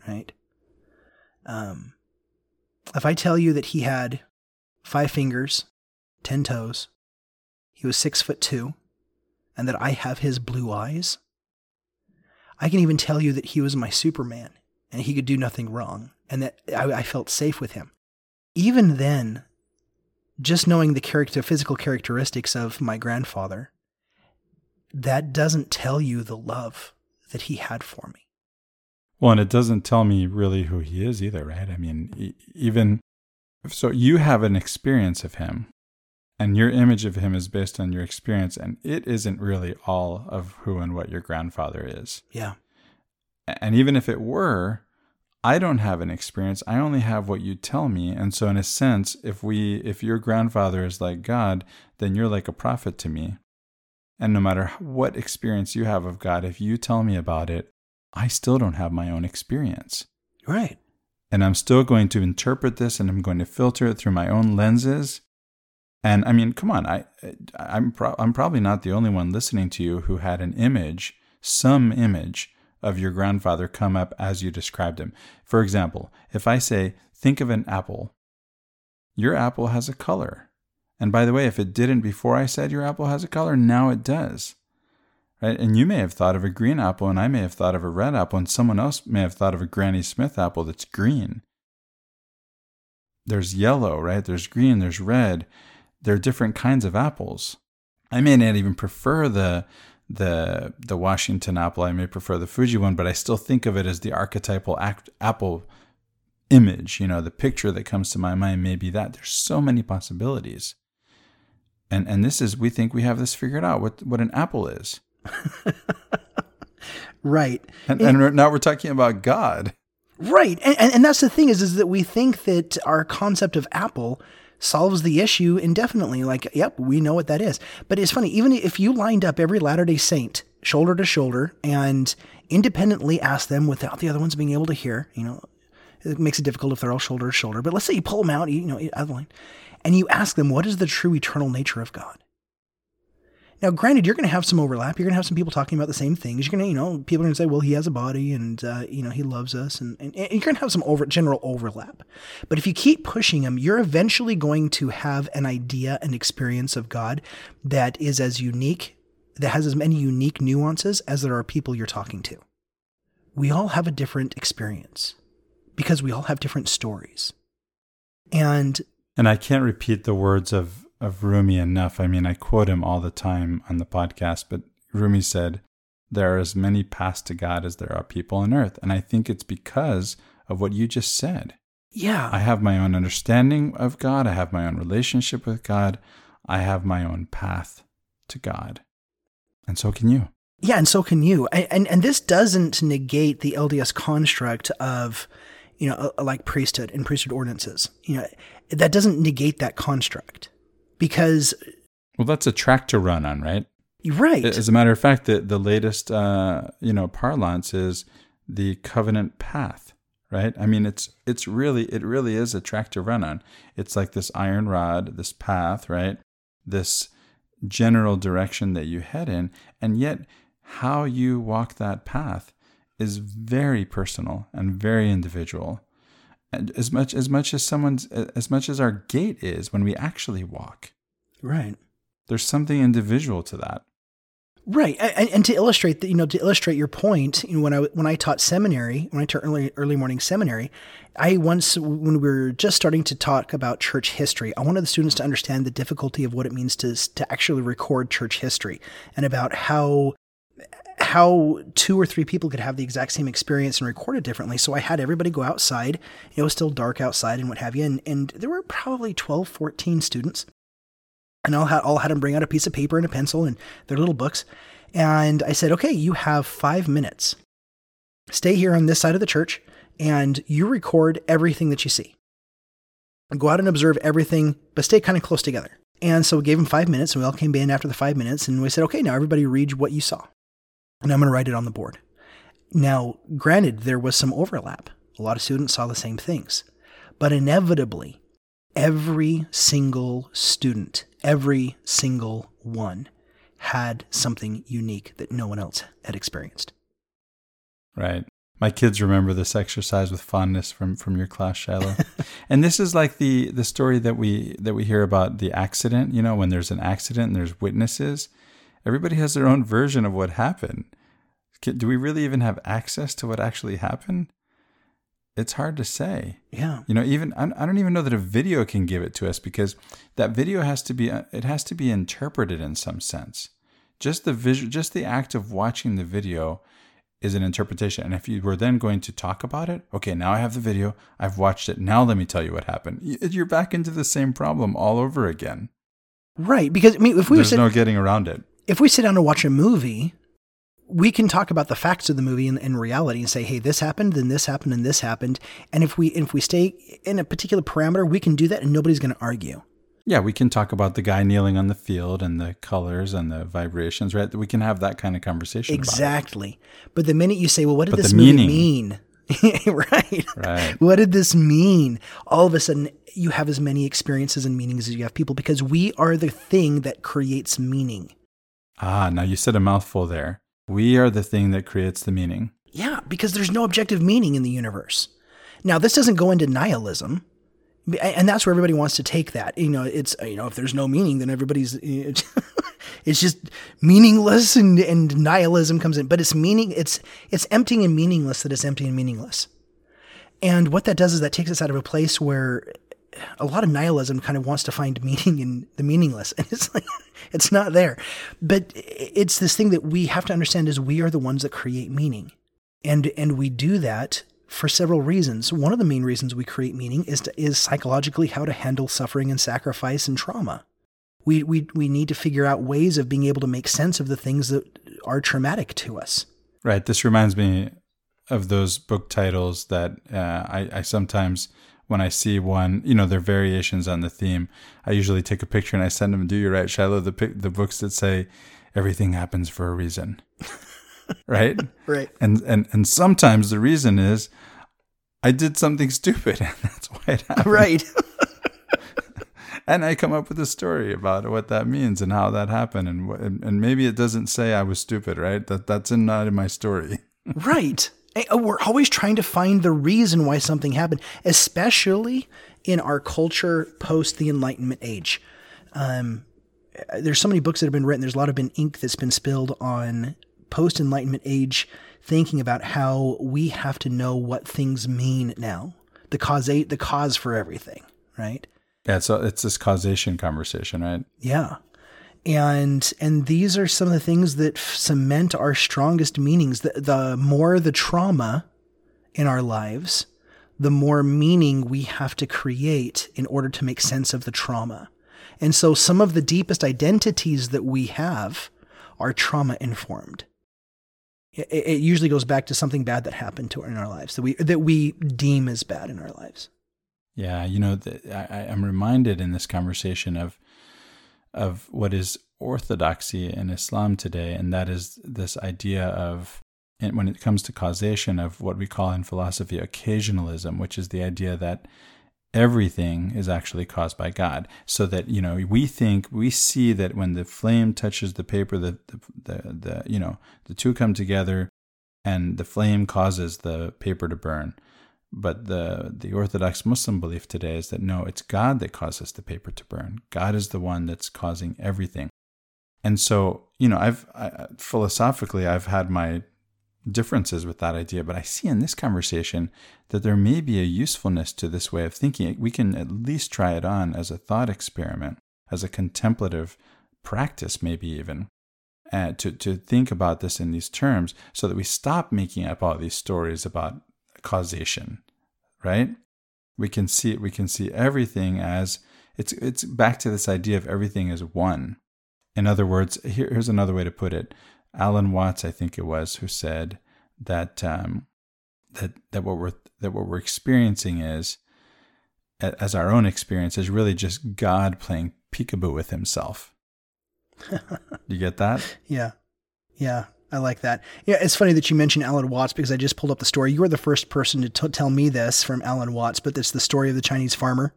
right? Um, if I tell you that he had five fingers, ten toes, he was six foot two, and that I have his blue eyes, I can even tell you that he was my Superman and he could do nothing wrong, and that I, I felt safe with him. Even then, just knowing the character, physical characteristics of my grandfather, that doesn't tell you the love that he had for me. Well, and it doesn't tell me really who he is either, right? I mean, even so, you have an experience of him, and your image of him is based on your experience, and it isn't really all of who and what your grandfather is. Yeah. And even if it were, I don't have an experience. I only have what you tell me. And so in a sense, if we if your grandfather is like God, then you're like a prophet to me. And no matter what experience you have of God, if you tell me about it, I still don't have my own experience. Right. And I'm still going to interpret this and I'm going to filter it through my own lenses. And I mean, come on, I, I'm, pro- I'm probably not the only one listening to you who had an image, some image of your grandfather come up as you described him. For example, if I say, think of an apple, your apple has a color. And by the way, if it didn't before I said your apple has a color, now it does. Right? And you may have thought of a green apple, and I may have thought of a red apple, and someone else may have thought of a Granny Smith apple that's green. There's yellow, right? There's green, there's red. There are different kinds of apples. I may not even prefer the the the Washington apple. I may prefer the Fuji one, but I still think of it as the archetypal act, apple image. You know, the picture that comes to my mind may be that. There's so many possibilities and and this is we think we have this figured out what what an apple is right and, and, now we're talking about god right and, and, and that's the thing is is that we think that our concept of apple solves the issue indefinitely. Like yep we know what that is. But it's funny even if you lined up every latter day saint shoulder to shoulder and independently asked them without the other ones being able to hear you know it makes it difficult if they're all shoulder to shoulder. But let's say you pull them out you know other line and you ask them, what is the true eternal nature of God? Now, granted, you're going to have some overlap. You're going to have some people talking about the same things. You're going to, you know, people are going to say, well, he has a body and, uh, you know, he loves us. And, and, and you're going to have some over, general overlap. But if you keep pushing them, you're eventually going to have an idea, an experience of God that is as unique, that has as many unique nuances as there are people you're talking to. We all have a different experience because we all have different stories. And and I can't repeat the words of, of Rumi enough. I mean, I quote him all the time on the podcast, but Rumi said, There are as many paths to God as there are people on earth. And I think it's because of what you just said. Yeah. I have my own understanding of God, I have my own relationship with God, I have my own path to God. And so can you. Yeah, and so can you. And, and and this doesn't negate the LDS construct of, you know, like priesthood and priesthood ordinances. You know, that doesn't negate that construct because Well, that's a track to run on, right? right. As a matter of fact, the the latest uh, you know parlance is the covenant path, right? I mean, it's it's really it really is a track to run on. It's like this iron rod, this path, right? This general direction that you head in, and yet how you walk that path is very personal and very individual. And as much as much as someone's as much as our gait is when we actually walk, right. there's something individual to that. Right, and, and to illustrate that, you know, to illustrate your point, you know, when I when I taught seminary, when I taught early early morning seminary, I once when we were just starting to talk about church history, I wanted the students to understand the difficulty of what it means to to actually record church history and about how how two or three people could have the exact same experience and record it differently. So I had everybody go outside. It was still dark outside and what have you. And, and there were probably 12, 14 students. And I'll had, all had them bring out a piece of paper and a pencil and their little books. And I said, okay, you have five minutes. Stay here on this side of the church and you record everything that you see. Go out and observe everything, but stay kind of close together. And so we gave them five minutes and we all came in after the five minutes and we said, okay, now everybody read what you saw and I'm going to write it on the board. Now, granted, there was some overlap. A lot of students saw the same things, but inevitably, every single student, every single one had something unique that no one else had experienced. Right. My kids remember this exercise with fondness from from your class, Shiloh. and this is like the the story that we that we hear about the accident. You know, when there's an accident and there's witnesses, everybody has their own version of what happened. Do we really even have access to what actually happened? It's hard to say. Yeah. You know, even I don't even know that a video can give it to us because that video has to be uh, it has to be interpreted in some sense. Just the visual, just the act of watching the video is an interpretation. And if you were then going to talk about it, okay, now I have the video, I've watched it. Now let me tell you what happened. You're back into the same problem all over again. Right, because I mean, if we there's sit, no getting around it. If we sit down and watch a movie, we can talk about the facts of the movie in, in, reality and say, hey, this happened, then this happened, and this happened. And if we if we stay in a particular parameter, we can do that, and nobody's going to argue. Yeah, we can talk about the guy kneeling on the field and the colors and the vibrations, right? We can have that kind of conversation. Exactly. But the minute you say, well, what did but this movie mean? right. Right. What did this mean? All of a sudden, you have as many experiences and meanings as you have people because we are the thing that creates meaning. Ah, now you said a mouthful there. We are the thing that creates the meaning. Yeah, because there's no objective meaning in the universe. Now, this doesn't go into nihilism, and that's where everybody wants to take that. You know, it's you know, if there's no meaning, then everybody's it's just meaningless, and, and nihilism comes in. But it's meaning, it's it's empty and meaningless that it's empty and meaningless. And what that does is that takes us out of a place where a lot of nihilism kind of wants to find meaning in the meaningless and it's like it's not there. But it's this thing that we have to understand is we are the ones that create meaning. And and we do that for several reasons. One of the main reasons we create meaning is to, is psychologically how to handle suffering and sacrifice and trauma. We, we we need to figure out ways of being able to make sense of the things that are traumatic to us. Right. This reminds me of those book titles that uh, I, I sometimes when I see one, you know, they're variations on the theme. I usually take a picture and I send them. Do you right, Shiloh? The the books that say everything happens for a reason, right? right. And and and sometimes the reason is I did something stupid, and that's why it happened. Right. and I come up with a story about what that means and how that happened, and and maybe it doesn't say I was stupid, right? That that's in, not in my story. right. Uh, we're always trying to find the reason why something happened, especially in our culture post the Enlightenment age. Um, there's so many books that have been written. There's a lot of been ink that's been spilled on post Enlightenment age thinking about how we have to know what things mean now. The cause, the cause for everything, right? Yeah, so it's this causation conversation, right? Yeah and and these are some of the things that cement our strongest meanings. The, the more the trauma in our lives the more meaning we have to create in order to make sense of the trauma. And so some of the deepest identities that we have are trauma informed It, it usually goes back to something bad that happened to in our lives that we that we deem as bad in our lives. Yeah, you know, the, I, I'm reminded in this conversation of of what is orthodoxy in Islam today, and that is this idea of when it comes to causation of what we call in philosophy occasionalism, which is the idea that everything is actually caused by God. So that, you know, we think, we see that when the flame touches the paper, the, the, the, the you know, the two come together and the flame causes the paper to burn. But the, the Orthodox Muslim belief today is that no, it's God that causes the paper to burn. God is the one that's causing everything. And so, you know, I've I, philosophically, I've had my differences with that idea, but I see in this conversation that there may be a usefulness to this way of thinking. We can at least try it on as a thought experiment, as a contemplative practice, maybe even, uh, to, to think about this in these terms so that we stop making up all these stories about causation, right? We can see it, we can see everything as it's it's back to this idea of everything as one. In other words, here, here's another way to put it. Alan Watts, I think it was, who said that um, that that what we're that what we're experiencing is as our own experience is really just God playing peekaboo with Himself. you get that? Yeah, yeah, I like that. Yeah, it's funny that you mentioned Alan Watts because I just pulled up the story. You were the first person to t- tell me this from Alan Watts, but it's the story of the Chinese farmer.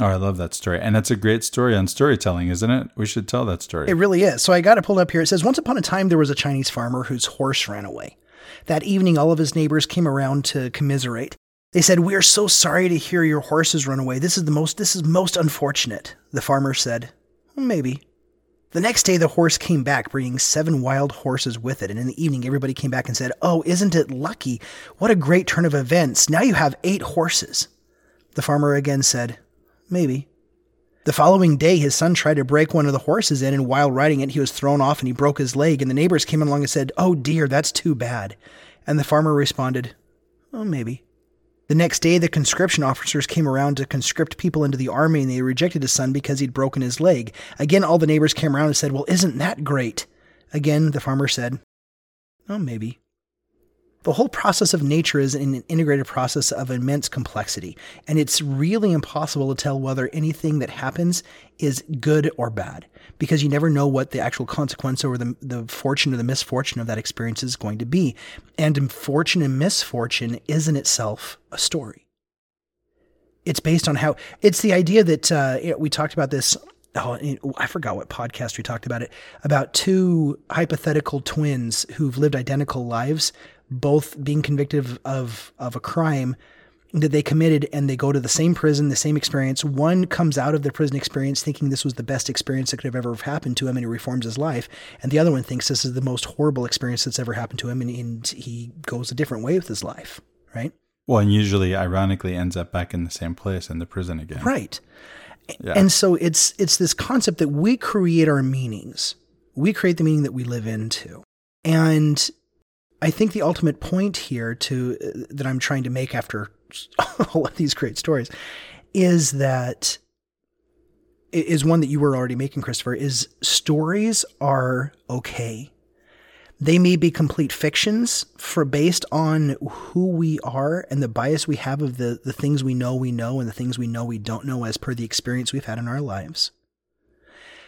Oh, I love that story. And that's a great story on storytelling, isn't it? We should tell that story. It really is. So I got it pulled up here. It says Once upon a time, there was a Chinese farmer whose horse ran away. That evening, all of his neighbors came around to commiserate. They said, "We are so sorry to hear your horse has run away. This is the most this is most unfortunate." The farmer said, "Maybe." The next day, the horse came back, bringing seven wild horses with it. And in the evening, everybody came back and said, Oh, isn't it lucky? What a great turn of events. Now you have eight horses. The farmer again said, Maybe. The following day, his son tried to break one of the horses in, and while riding it, he was thrown off and he broke his leg. And the neighbors came along and said, Oh dear, that's too bad. And the farmer responded, Oh, maybe. The next day, the conscription officers came around to conscript people into the army, and they rejected his son because he'd broken his leg. Again, all the neighbors came around and said, Well, isn't that great? Again, the farmer said, Oh, maybe. The whole process of nature is an integrated process of immense complexity, and it's really impossible to tell whether anything that happens is good or bad because you never know what the actual consequence or the, the fortune or the misfortune of that experience is going to be. And fortune and misfortune is in itself a story. It's based on how it's the idea that uh, you know, we talked about this oh, I forgot what podcast we talked about it about two hypothetical twins who've lived identical lives both being convicted of, of, a crime that they committed and they go to the same prison, the same experience. One comes out of the prison experience thinking this was the best experience that could have ever happened to him and he reforms his life. And the other one thinks this is the most horrible experience that's ever happened to him and, and he goes a different way with his life, right? Well, and usually, ironically, ends up back in the same place in the prison again. Right. Yeah. And so it's it's this concept that we create our meanings. We create the meaning that we live into. And I think the ultimate point here to uh, that I'm trying to make after all of these great stories is that is one that you were already making, Christopher, is stories are okay. They may be complete fictions for based on who we are and the bias we have of the, the things we know we know and the things we know we don't know as per the experience we've had in our lives.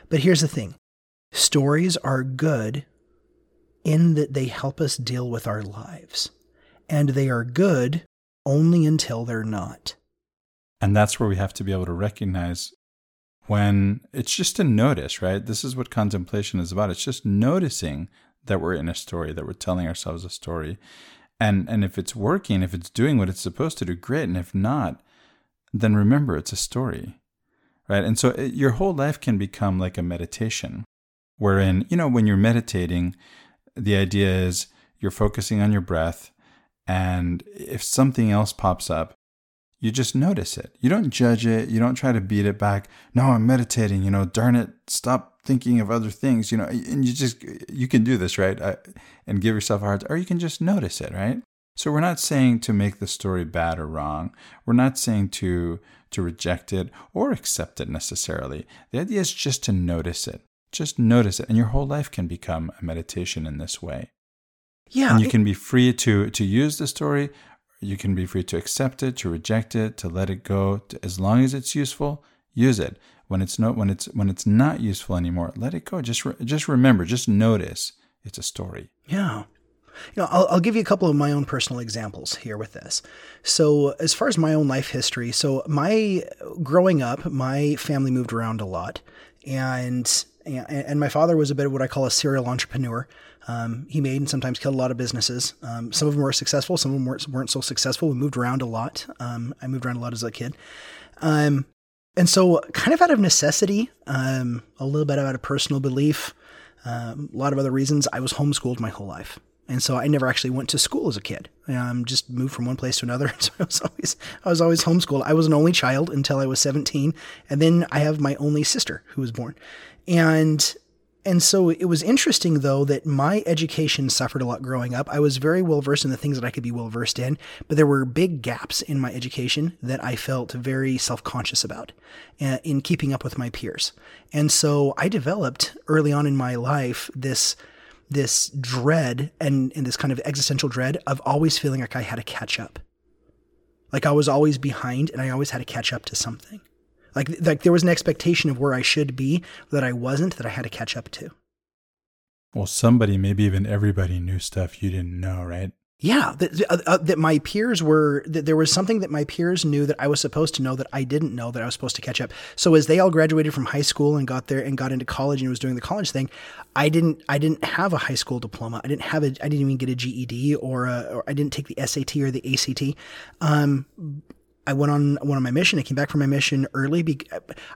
But here's the thing stories are good in that they help us deal with our lives. And they are good only until they're not. And that's where we have to be able to recognize when it's just a notice, right? This is what contemplation is about. It's just noticing that we're in a story, that we're telling ourselves a story. And and if it's working, if it's doing what it's supposed to do, great. And if not, then remember it's a story. Right? And so it, your whole life can become like a meditation wherein, you know, when you're meditating, the idea is you're focusing on your breath, and if something else pops up, you just notice it. You don't judge it. You don't try to beat it back. No, I'm meditating. You know, darn it, stop thinking of other things. You know, and you just you can do this, right? and give yourself a hard, or you can just notice it, right? So we're not saying to make the story bad or wrong. We're not saying to to reject it or accept it necessarily. The idea is just to notice it. Just notice it, and your whole life can become a meditation in this way. Yeah. And you can be free to to use the story. You can be free to accept it, to reject it, to let it go. To, as long as it's useful, use it. When it's no, when it's when it's not useful anymore, let it go. Just re, just remember, just notice it's a story. Yeah. You know, I'll, I'll give you a couple of my own personal examples here with this. So, as far as my own life history, so my growing up, my family moved around a lot, and and my father was a bit of what I call a serial entrepreneur. Um, he made and sometimes killed a lot of businesses. Um, some of them were successful, some of them weren't, weren't so successful. We moved around a lot. Um, I moved around a lot as a kid. Um, and so, kind of out of necessity, um, a little bit out of personal belief, um, a lot of other reasons, I was homeschooled my whole life. And so I never actually went to school as a kid. Um, just moved from one place to another. So I was always I was always homeschooled. I was an only child until I was 17, and then I have my only sister who was born. And and so it was interesting, though, that my education suffered a lot growing up. I was very well versed in the things that I could be well versed in, but there were big gaps in my education that I felt very self conscious about uh, in keeping up with my peers. And so I developed early on in my life this this dread and, and this kind of existential dread of always feeling like I had to catch up. Like I was always behind and I always had to catch up to something. Like like there was an expectation of where I should be that I wasn't that I had to catch up to. Well, somebody, maybe even everybody knew stuff you didn't know, right? Yeah, that, uh, uh, that my peers were, that there was something that my peers knew that I was supposed to know that I didn't know that I was supposed to catch up. So as they all graduated from high school and got there and got into college and was doing the college thing, I didn't, I didn't have a high school diploma. I didn't have a, I didn't even get a GED or, a, or I didn't take the SAT or the ACT. Um, I went on one of my mission. I came back from my mission early.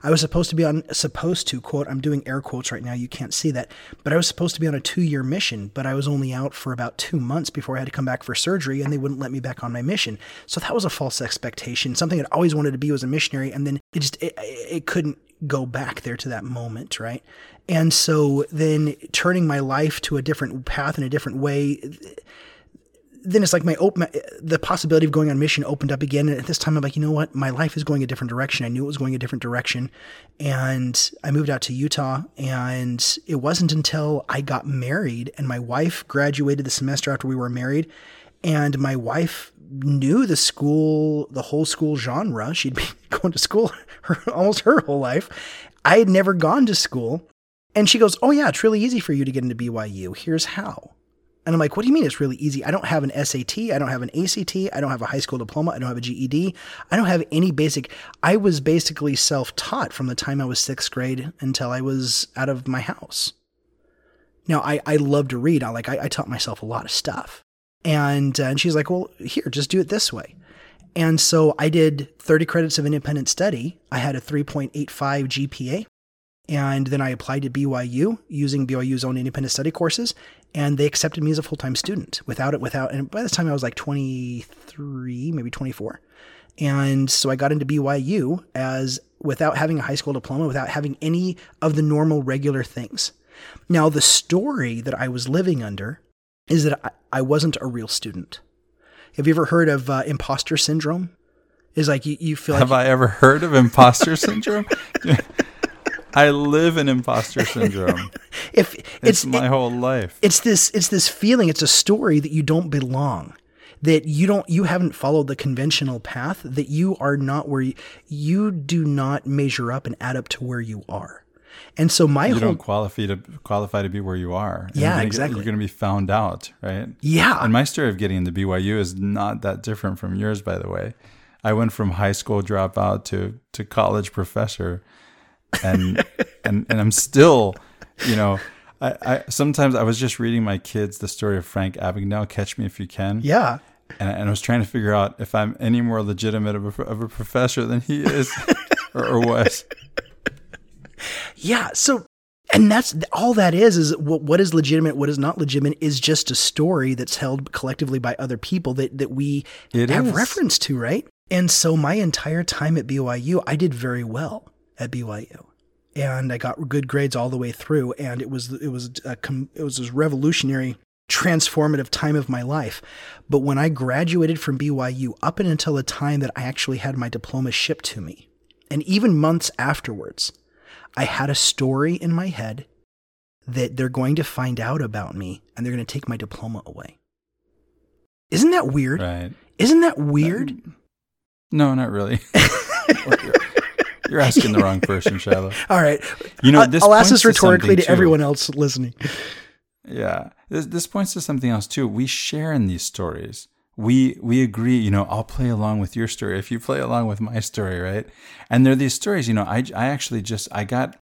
I was supposed to be on supposed to quote. I'm doing air quotes right now. You can't see that, but I was supposed to be on a two year mission. But I was only out for about two months before I had to come back for surgery, and they wouldn't let me back on my mission. So that was a false expectation. Something I'd always wanted to be was a missionary, and then it just it, it couldn't go back there to that moment, right? And so then turning my life to a different path in a different way then it's like my open the possibility of going on mission opened up again. And at this time i'm like you know what? My life is going a different direction. I knew it was going a different direction. And i moved out to utah. And it wasn't until i got married and my wife graduated the semester after we were married and my wife knew the school the whole school genre. She'd been going to school her, almost her whole life. I had never gone to school. And she goes oh yeah it's really easy for you to get into byu here's how and I'm like, what do you mean it's really easy? I don't have an SAT. I don't have an ACT. I don't have a high school diploma. I don't have a GED. I don't have any basic. I was basically self taught from the time I was sixth grade until I was out of my house. Now, I, I love to read. I like, I, I taught myself a lot of stuff. And, uh, and she's like, well, here, just do it this way. And so I did 30 credits of independent study. I had a 3.85 GPA. And then I applied to BYU using BYU's own independent study courses, and they accepted me as a full time student without it. Without, and by this time I was like 23, maybe 24. And so I got into BYU as without having a high school diploma, without having any of the normal regular things. Now, the story that I was living under is that I, I wasn't a real student. Have you ever heard of uh, imposter syndrome? Is like you, you feel like. Have I ever heard of imposter syndrome? I live in imposter syndrome. if it's, it's my it, whole life. It's this it's this feeling, it's a story that you don't belong. That you don't you haven't followed the conventional path, that you are not where you, you do not measure up and add up to where you are. And so my you whole don't qualify to qualify to be where you are. And Yeah, you're gonna exactly. Get, you're going to be found out, right? Yeah. And my story of getting into BYU is not that different from yours, by the way. I went from high school dropout to to college professor, and and and I'm still, you know, I, I sometimes I was just reading my kids the story of Frank Abagnale, Catch Me If You Can. Yeah. And, and I was trying to figure out if I'm any more legitimate of a, of a professor than he is or, or was. Yeah. So, and that's all that is, is what, what is legitimate, what is not legitimate is just a story that's held collectively by other people that, that we It have is. reference to, right? And so my entire time at BYU, I did very well at BYU. And I got good grades all the way through. And it was, it was, a, it was this revolutionary, transformative time of my life. But when I graduated from BYU, up and until the time that I actually had my diploma shipped to me, and even months afterwards, I had a story in my head that they're going to find out about me and they're going to take my diploma away. Isn't that weird? Right. Isn't that weird? No, not really. You're asking the wrong person, Shiloh. All right. You know, I'll- ask this rhetorically something, to everyone else listening. Yeah, this this points to something else too. We share in these stories. We we agree. You know, I'll play along with your story if you play along with my story, right? And there are these stories. You know, I I actually just I got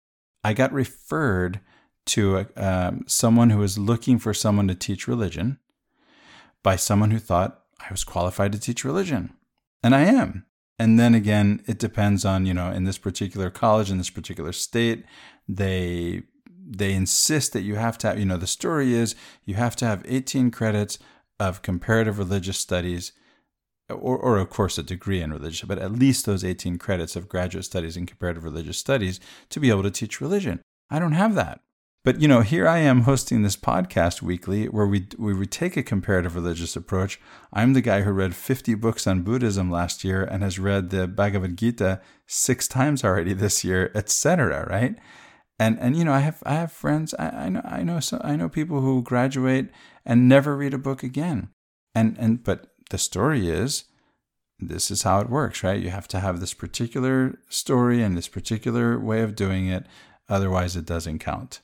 I got referred to a, um, someone who was looking for someone to teach religion by someone who thought I was qualified to teach religion, and I am. And then again, it depends on you know in this particular college in this particular state, they they insist that you have to have, you know, the story is you have to have 18 credits of comparative religious studies, or, or of course a degree in religion, but at least those 18 credits of graduate studies in comparative religious studies to be able to teach religion. I don't have that. But you know, here I am hosting this podcast weekly where we we take a comparative religious approach. I'm the guy who read 50 books on Buddhism last year and has read the Bhagavad Gita 6 times already this year, etc., right? And and you know, I have I have friends, I, I know I know so I know people who graduate and never read a book again. And and but the story is this is how it works, right? You have to have this particular story and this particular way of doing it, otherwise it doesn't count.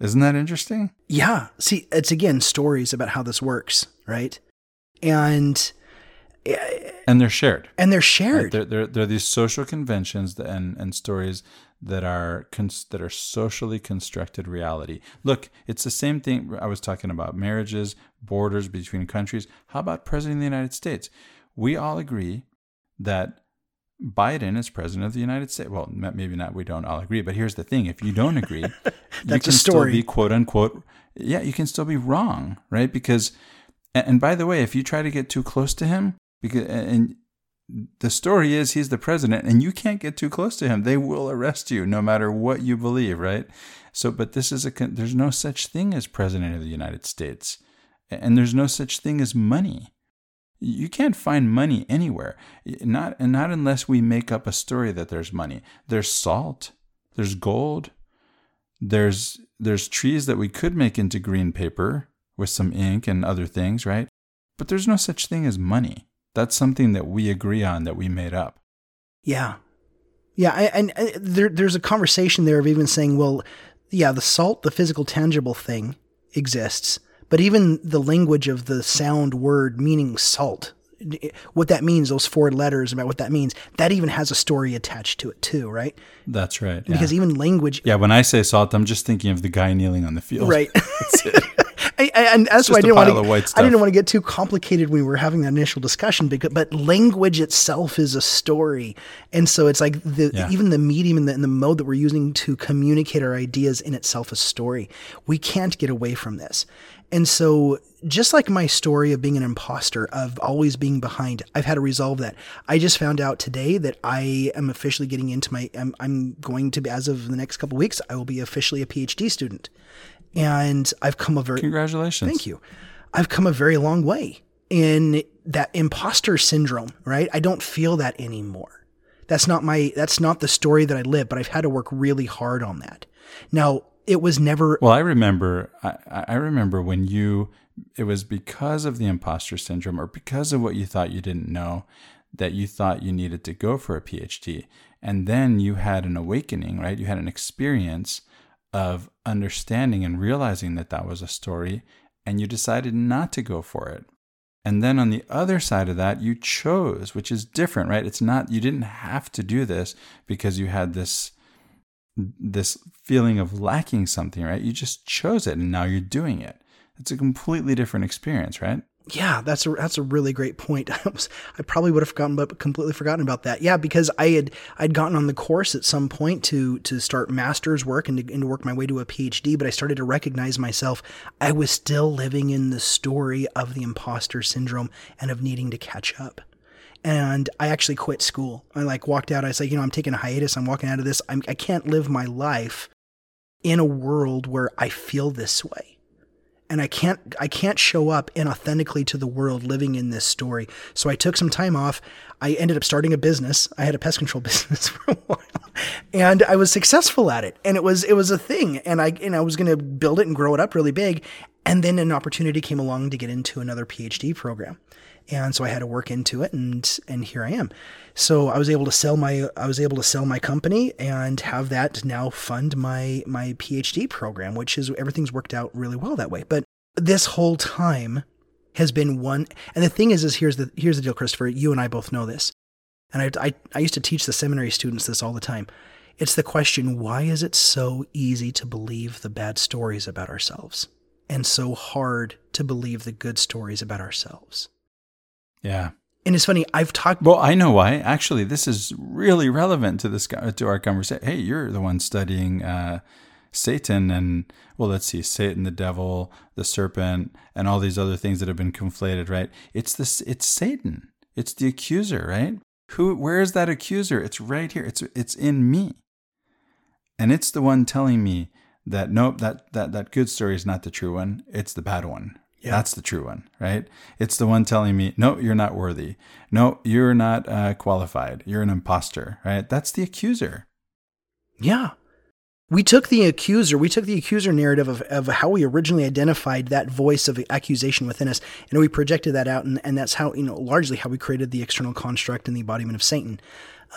Isn't that interesting? Yeah. See, it's again stories about how this works, right? And eh, And they're shared. and they're Right? shared. They're, they're, they're these social conventions and, and stories that are cons- that are socially constructed reality. Look, it's the same thing I was talking about marriages, borders between countries. How about President of the United States? We all agree that Biden is president of the United States. Well, maybe not. We don't all agree, but here's the thing: if you don't agree, you can still be quote unquote. Yeah, you can still be wrong, right? Because, and by the way, if you try to get too close to him, because and the story is he's the president and you can't get too close to him they will arrest you no matter what you believe right so but this is a there's no such thing as president of the united states and there's no such thing as money you can't find money anywhere not not unless we make up a story that there's money there's salt there's gold there's there's trees that we could make into green paper with some ink and other things right but there's no such thing as money that's something that we agree on that we made up. Yeah. Yeah. And uh, there, there's a conversation there of even saying, well, yeah, the salt, the physical, tangible thing exists, but even the language of the sound word meaning salt, what that means, those four letters about what that means, that even has a story attached to it too, right? That's right. Yeah. Because even language, yeah, when I say salt, I'm just thinking of the guy kneeling on the field. right? I, I, and that's why I didn't want pile of white to. I didn't want to get too complicated when we were having that initial discussion. Because, but language itself is a story, and so it's like the Yeah. even the medium and the, and the mode that we're using to communicate our ideas in itself a story. We can't get away from this, and so just like my story of being an imposter, of always being behind, I've had to resolve that. I just found out today that I am officially getting into my. I'm, I'm going to be as of the next couple weeks. I will be officially a PhD student, and I've come a very Congratulations. Thank you. I've come a very long way in that imposter syndrome, right? I don't feel that anymore. That's not my that's not the story that I live, but I've had to work really hard on that. Now, it was never Well, I remember. I, I remember when you. It was because of the imposter syndrome, or because of what you thought you didn't know, that you thought you needed to go for a PhD, and then you had an awakening, right? You had an experience of understanding and realizing that that was a story, and you decided not to go for it. And then on the other side of that, you chose, which is different, right? It's not you didn't have to do this because you had this this feeling of lacking something, right? You just chose it and now you're doing it. It's a completely different experience, right? Yeah, that's a that's a really great point. I, was, I probably would have forgotten, but completely forgotten about that. Yeah, because I had I'd gotten on the course at some point to to start master's work and to, and to work my way to a PhD, but I started to recognize myself. I was still living in the story of the imposter syndrome and of needing to catch up. And I actually quit school. I like walked out. I said, you know, I'm taking a hiatus. I'm walking out of this. I'm, I can't live my life in a world where I feel this way and I can't I can't show up inauthentically to the world living in this story. So I took some time off. I ended up starting a business. I had a pest control business for a while, and I was successful at it. And it was it was a thing. And I and I was going to build it and grow it up really big. And then an opportunity came along to get into another PhD program. And so I had to work into it and and here I am. So I was able to sell my I was able to sell my company and have that now fund my my PhD program, which is everything's worked out really well that way. But this whole time has been one and the thing is is here's the here's the deal, Christopher. You and I both know this. And I, I, I used to teach the seminary students this all the time. It's the question why is it so easy to believe the bad stories about ourselves and so hard to believe the good stories about ourselves? Yeah. And it's funny, I've talked. Well, I know why. Actually, this is really relevant to this to our conversation. Hey, you're the one studying uh, Satan, and well, let's see, Satan, the devil, the serpent, and all these other things that have been conflated. Right? It's this. It's Satan. It's the accuser. Right? Who? Where is that accuser? It's right here. It's it's in me, and it's the one telling me that nope, that that that good story is not the true one. It's the bad one. Yeah. That's the true one, right? It's the one telling me, no, you're not worthy. No, you're not uh, qualified. You're an imposter, right? That's the accuser. Yeah. We took the accuser, we took the accuser narrative of, of how we originally identified that voice of accusation within us, and we projected that out, and, and that's how, you know, largely how we created the external construct and the embodiment of Satan.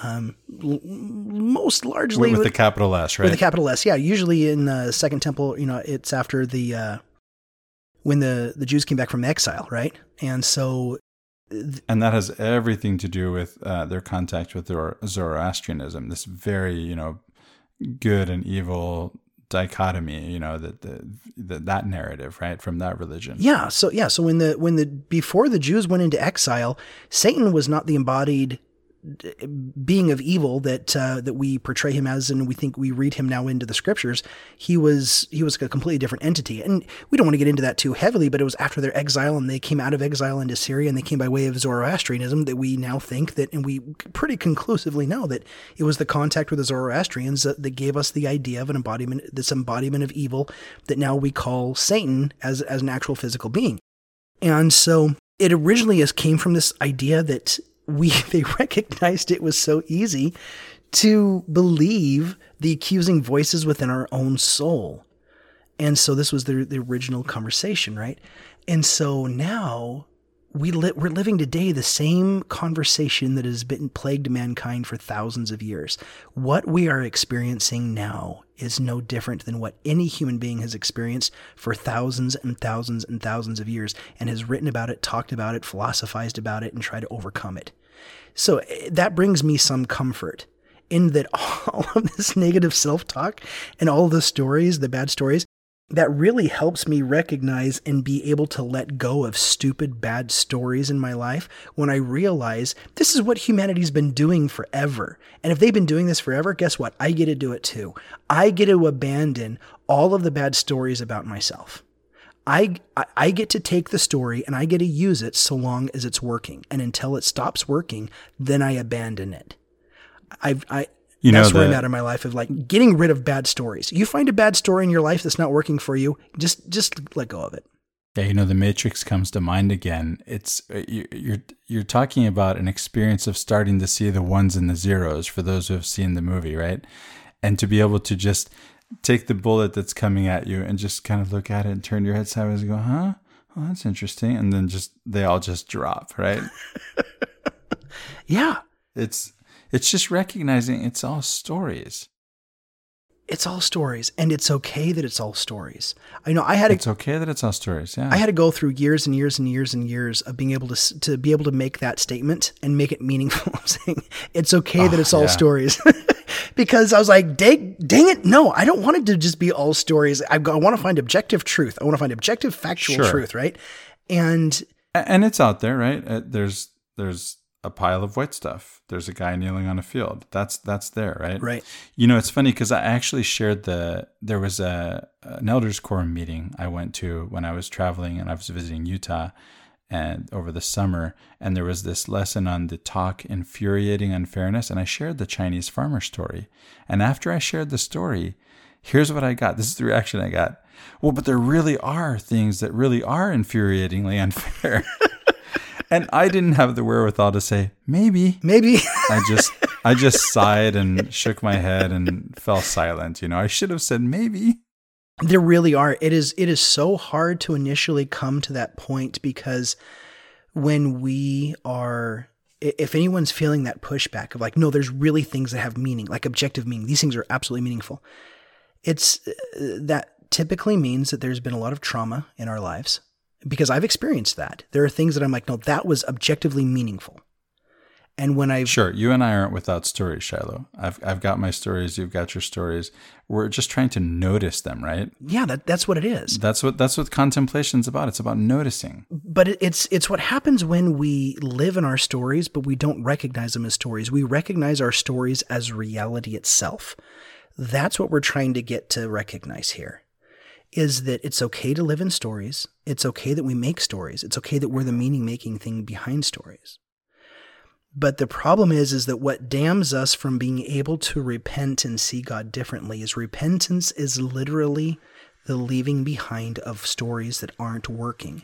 Um, l- most largely with, with, the capital S, right? With the capital S, yeah. Usually in the Second Temple, you know, it's after the uh, when the, the Jews came back from exile, right? And so. Th- and that has everything to do with uh, their contact with Zoroastrianism, this very, you know, good and evil dichotomy you know that the, the, that narrative right from that religion yeah so yeah so when the when the before the jews went into exile satan was not the embodied being of evil that uh, that we portray him as, and we think we read him now into the scriptures, he was he was a completely different entity. And we don't want to get into that too heavily, but it was after their exile and they came out of exile into Syria and they came by way of Zoroastrianism that we now think that, and we pretty conclusively know that it was the contact with the Zoroastrians that, that gave us the idea of an embodiment, this embodiment of evil that now we call Satan as as an actual physical being. And so it originally came from this idea that we they recognized it was so easy to believe the accusing voices within our own soul. And so this was the, the original conversation, right? And so now we li- we're living today the same conversation that has been plagued mankind for thousands of years. What we are experiencing now is no different than what any human being has experienced for thousands and thousands and thousands of years and has written about it, talked about it, philosophized about it, and tried to overcome it. So eh, that brings me some comfort in that all of this negative self talk and all the stories, the bad stories, that really helps me recognize and be able to let go of stupid, bad stories in my life when I realize this is what humanity's been doing forever. And if they've been doing this forever, guess what? I get to do it too. I get to abandon all of the bad stories about myself. I, I get to take the story and I get to use it so long as it's working. And until it stops working, then I abandon it. I've, I, you that's know, where the, I'm at in my life of like getting rid of bad stories. You find a bad story in your life that's not working for you, just just let go of it. Yeah, you know, the Matrix comes to mind again. It's uh, you're you're talking about an experience of starting to see the ones and the zeros for those who have seen the movie, right? And to be able to just take the bullet that's coming at you and just kind of look at it and turn your head sideways and go, "Huh? Oh, that's interesting." And then just they all just drop, right? yeah. It's it's just recognizing it's all stories. It's all stories, and it's okay that it's all stories. I know I had. To, it's okay that it's all stories. Yeah, I had to go through years and years and years and years of being able to to be able to make that statement and make it meaningful. saying it's okay oh, that it's all yeah. stories, because I was like, dang, dang it, no, I don't want it to just be all stories. I, I want to find objective truth. I want to find objective, factual sure. truth, right? And and it's out there, right? Uh, there's there's a pile of white stuff. There's a guy kneeling on a field. That's that's there, right? Right. You know, it's funny because I actually shared the there was a an elders quorum meeting I went to when I was traveling and I was visiting Utah and over the summer and there was this lesson on the talk infuriating unfairness and I shared the Chinese farmer story. And after I shared the story, here's what I got. This is the reaction I got. Well, but there really are things that really are infuriatingly unfair. And I didn't have the wherewithal to say maybe, maybe. I just I just sighed and shook my head and fell silent. You know, I should have said maybe. There really are. It is it is so hard to initially come to that point because when we are if anyone's feeling that pushback of like no there's really things that have meaning like objective meaning these things are absolutely meaningful it's uh, that typically means that there's been a lot of trauma in our lives because I've experienced that. There are things that I'm like, no, that was objectively meaningful. And when I sure you and I aren't without stories, Shiloh. I've I've got my stories. You've got your stories. We're just trying to notice them, right? Yeah, that, that's what it is. That's what that's what contemplation's about. It's about noticing. But it, it's it's what happens when we live in our stories, but we don't recognize them as stories. We recognize our stories as reality itself. That's what we're trying to get to recognize here is that it's okay to live in stories. It's okay that we make stories. It's okay that we're the meaning making thing behind stories. But the problem is, is that what damns us from being able to repent and see God differently is repentance is literally the leaving behind of stories that aren't working.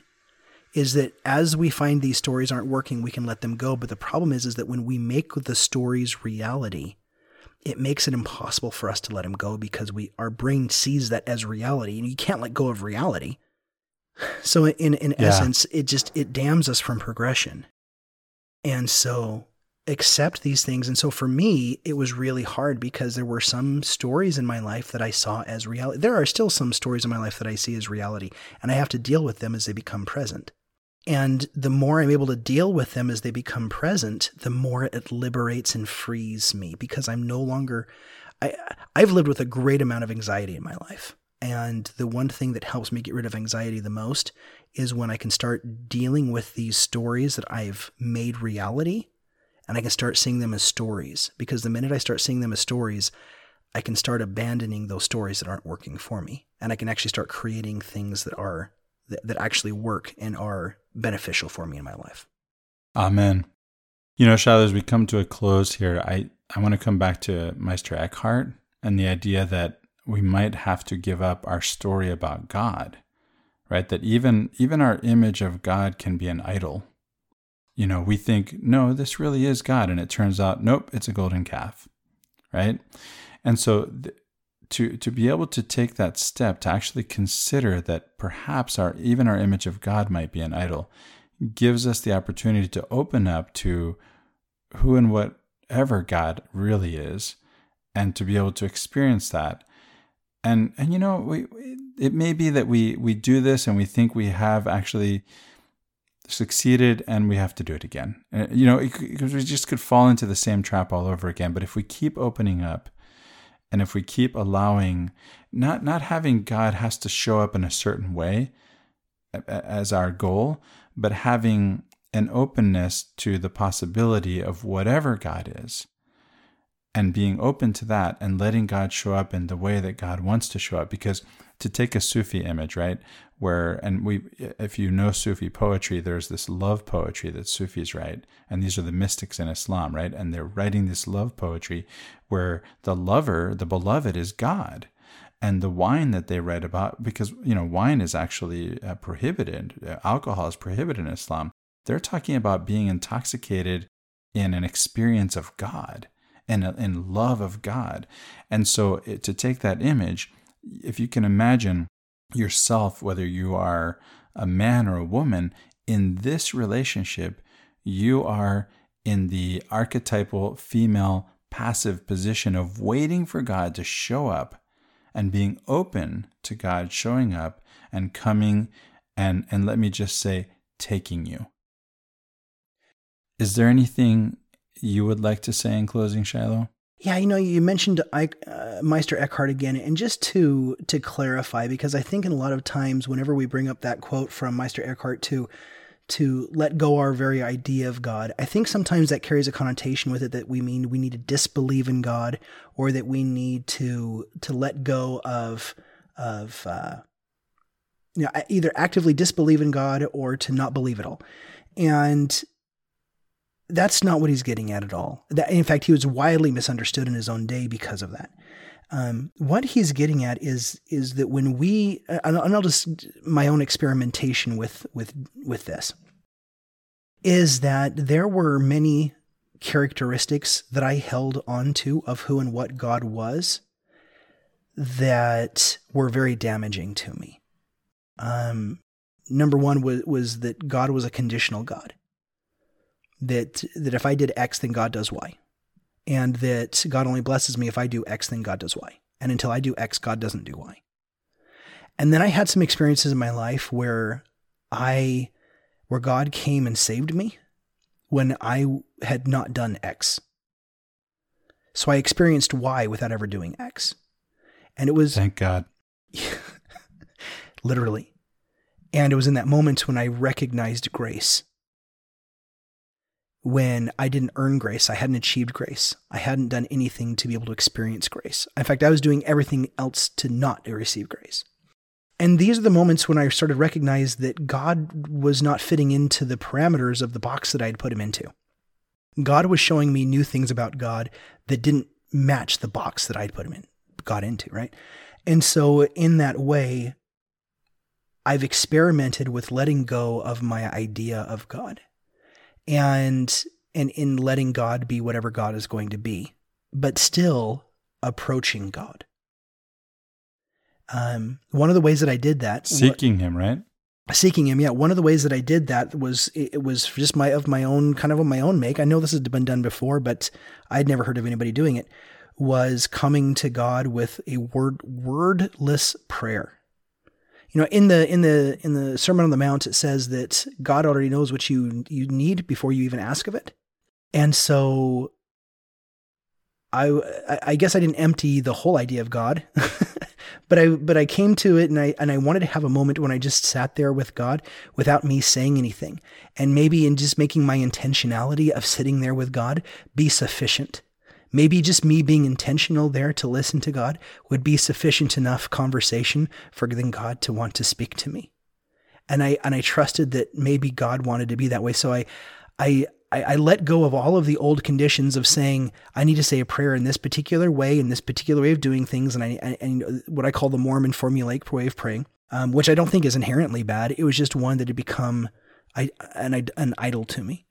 Is that as we find these stories aren't working, we can let them go. But the problem is, is that when we make the stories reality, it makes it impossible for us to let him go because we our brain sees that as reality and you can't let go of reality. So in in yeah. essence it just it damns us from progression. And so accept these things. And so for me it was really hard because there were some stories in my life that I saw as reality there are still some stories in my life that I see as reality and I have to deal with them as they become present and the more I'm able to deal with them as they become present, the more it liberates and frees me because I'm no longer, I, I've lived with a great amount of anxiety in my life. And the one thing that helps me get rid of anxiety the most is when I can start dealing with these stories that I've made reality and I can start seeing them as stories. Because the minute I start seeing them as stories, I can start abandoning those stories that aren't working for me. And I can actually start creating things that are that, that actually work and are beneficial for me in my life. Amen. You know, Shiloh, as we come to a close here, I, I want to come back to Meister Eckhart and the idea that we might have to give up our story about God, right? That even even our image of God can be an idol. You know, we think, no, this really is God, and it turns out, nope, it's a golden calf, right? And so th- to to be able to take that step to actually consider that perhaps our even our image of God might be an idol gives us the opportunity to open up to who and whatever God really is and to be able to experience that. And and you know we it may be that we we do this and we think we have actually succeeded and we have to do it again. Uh, you know because we just could fall into the same trap all over again. But if we keep opening up and if we keep allowing, not, not having God has to show up in a certain way as our goal, but having an openness to the possibility of whatever God is and being open to that and letting God show up in the way that God wants to show up. Because to take a Sufi image, right, where and we, if you know Sufi poetry, there's this love poetry that Sufis write, and these are the mystics in Islam, right, and they're writing this love poetry where the lover, the beloved, is God. And the wine that they write about, because you know wine is actually uh, prohibited, uh, alcohol is prohibited in Islam. They're talking about being intoxicated in an experience of God and uh, in love of God. And so it, to take that image, if you can imagine yourself, whether you are a man or a woman, in this relationship, you are in the archetypal female passive position of waiting for God to show up and being open to God showing up and coming and and let me just say taking you. Is there anything you would like to say in closing, Shiloh? Yeah, you know, you mentioned uh, Meister Eckhart again, and just to to clarify, because I think in a lot of times, whenever we bring up that quote from Meister Eckhart to to let go our very idea of God, I think sometimes that carries a connotation with it that we mean we need to disbelieve in God, or that we need to to let go of of uh, you know either actively disbelieve in God or to not believe at all, and that's not what he's getting at at all. That, in fact, he was widely misunderstood in his own day because of that. Um, what he's getting at is is that when we, and I'll just my own experimentation with with with this, is that there were many characteristics that I held onto of who and what God was that were very damaging to me. Um, number one was, was that God was a conditional God. That that if I did X, then God does Y, and that God only blesses me if I do X, then God does Y, and until I do X, God doesn't do Y. And then I had some experiences in my life where I, where God came and saved me when I had not done X. So I experienced Y without ever doing X. And it was. Thank God. literally. And it was in that moment when I recognized grace. When I didn't earn grace, I hadn't achieved grace. I hadn't done anything to be able to experience grace. In fact, I was doing everything else to not receive grace. And these are the moments when I started to recognize that God was not fitting into the parameters of the box that I had put him into. God was showing me new things about God that didn't match the box that I'd put him in, got into, right? And so in that way, I've experimented with letting go of my idea of God and and in letting God be whatever God is going to be, but still approaching God. Um, one of the ways that I did that, seeking Him, right? Seeking Him, yeah. One of the ways that I did that was it was just my of my own kind of of my own make. I know this has been done before, but I'd never heard of anybody doing it. Was coming to God with a word wordless prayer. You know, in the in the in the Sermon on the Mount, it says that God already knows what you you need before you even ask of it, and so I I guess I didn't empty the whole idea of God. but I but I came to it and I and I wanted to have a moment when I just sat there with God without me saying anything. And maybe in just making my intentionality of sitting there with God be sufficient. Maybe just me being intentional there to listen to God would be sufficient enough conversation for then God to want to speak to me. And I and I trusted that maybe God wanted to be that way. So I I I, let go of all of the old conditions of saying I need to say a prayer in this particular way, in this particular way of doing things, and I and what I call the Mormon formulaic way of praying, um, which I don't think is inherently bad. It was just one that had become I, an an idol to me,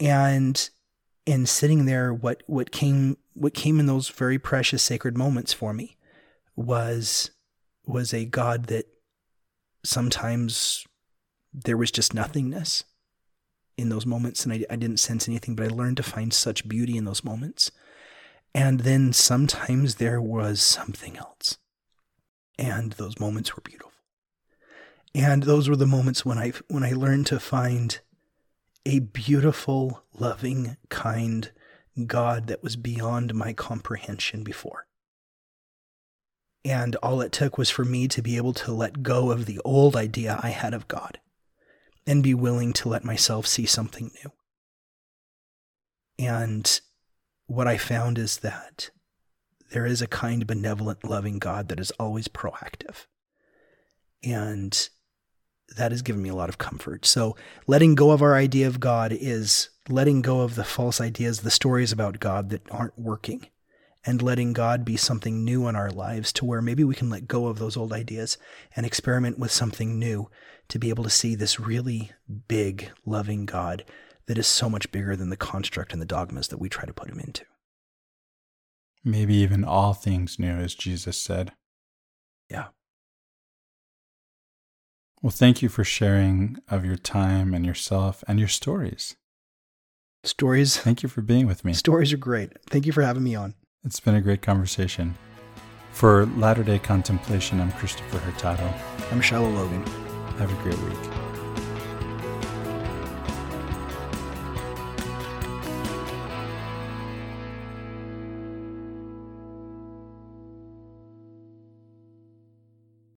and in sitting there, what what came what came in those very precious sacred moments for me was was a God that sometimes there was just nothingness in those moments and I, I didn't sense anything, but I learned to find such beauty in those moments. And then sometimes there was something else. And those moments were beautiful. And those were the moments when I when I learned to find a beautiful, loving, kind God that was beyond my comprehension before. And all it took was for me to be able to let go of the old idea I had of God and be willing to let myself see something new. And what I found is that there is a kind, benevolent, loving God that is always proactive. And that has given me a lot of comfort. So, letting go of our idea of God is letting go of the false ideas, the stories about God that aren't working, and letting God be something new in our lives to where maybe we can let go of those old ideas and experiment with something new to be able to see this really big, loving God that is so much bigger than the construct and the dogmas that we try to put him into. Maybe even all things new, as Jesus said. Yeah. Well, thank you for sharing of your time and yourself and your stories. Stories. Thank you for being with me. Stories are great. Thank you for having me on. It's been a great conversation. For Latter day Contemplation, I'm Christopher Hurtado. I'm Shiloh Logan. Have a great week.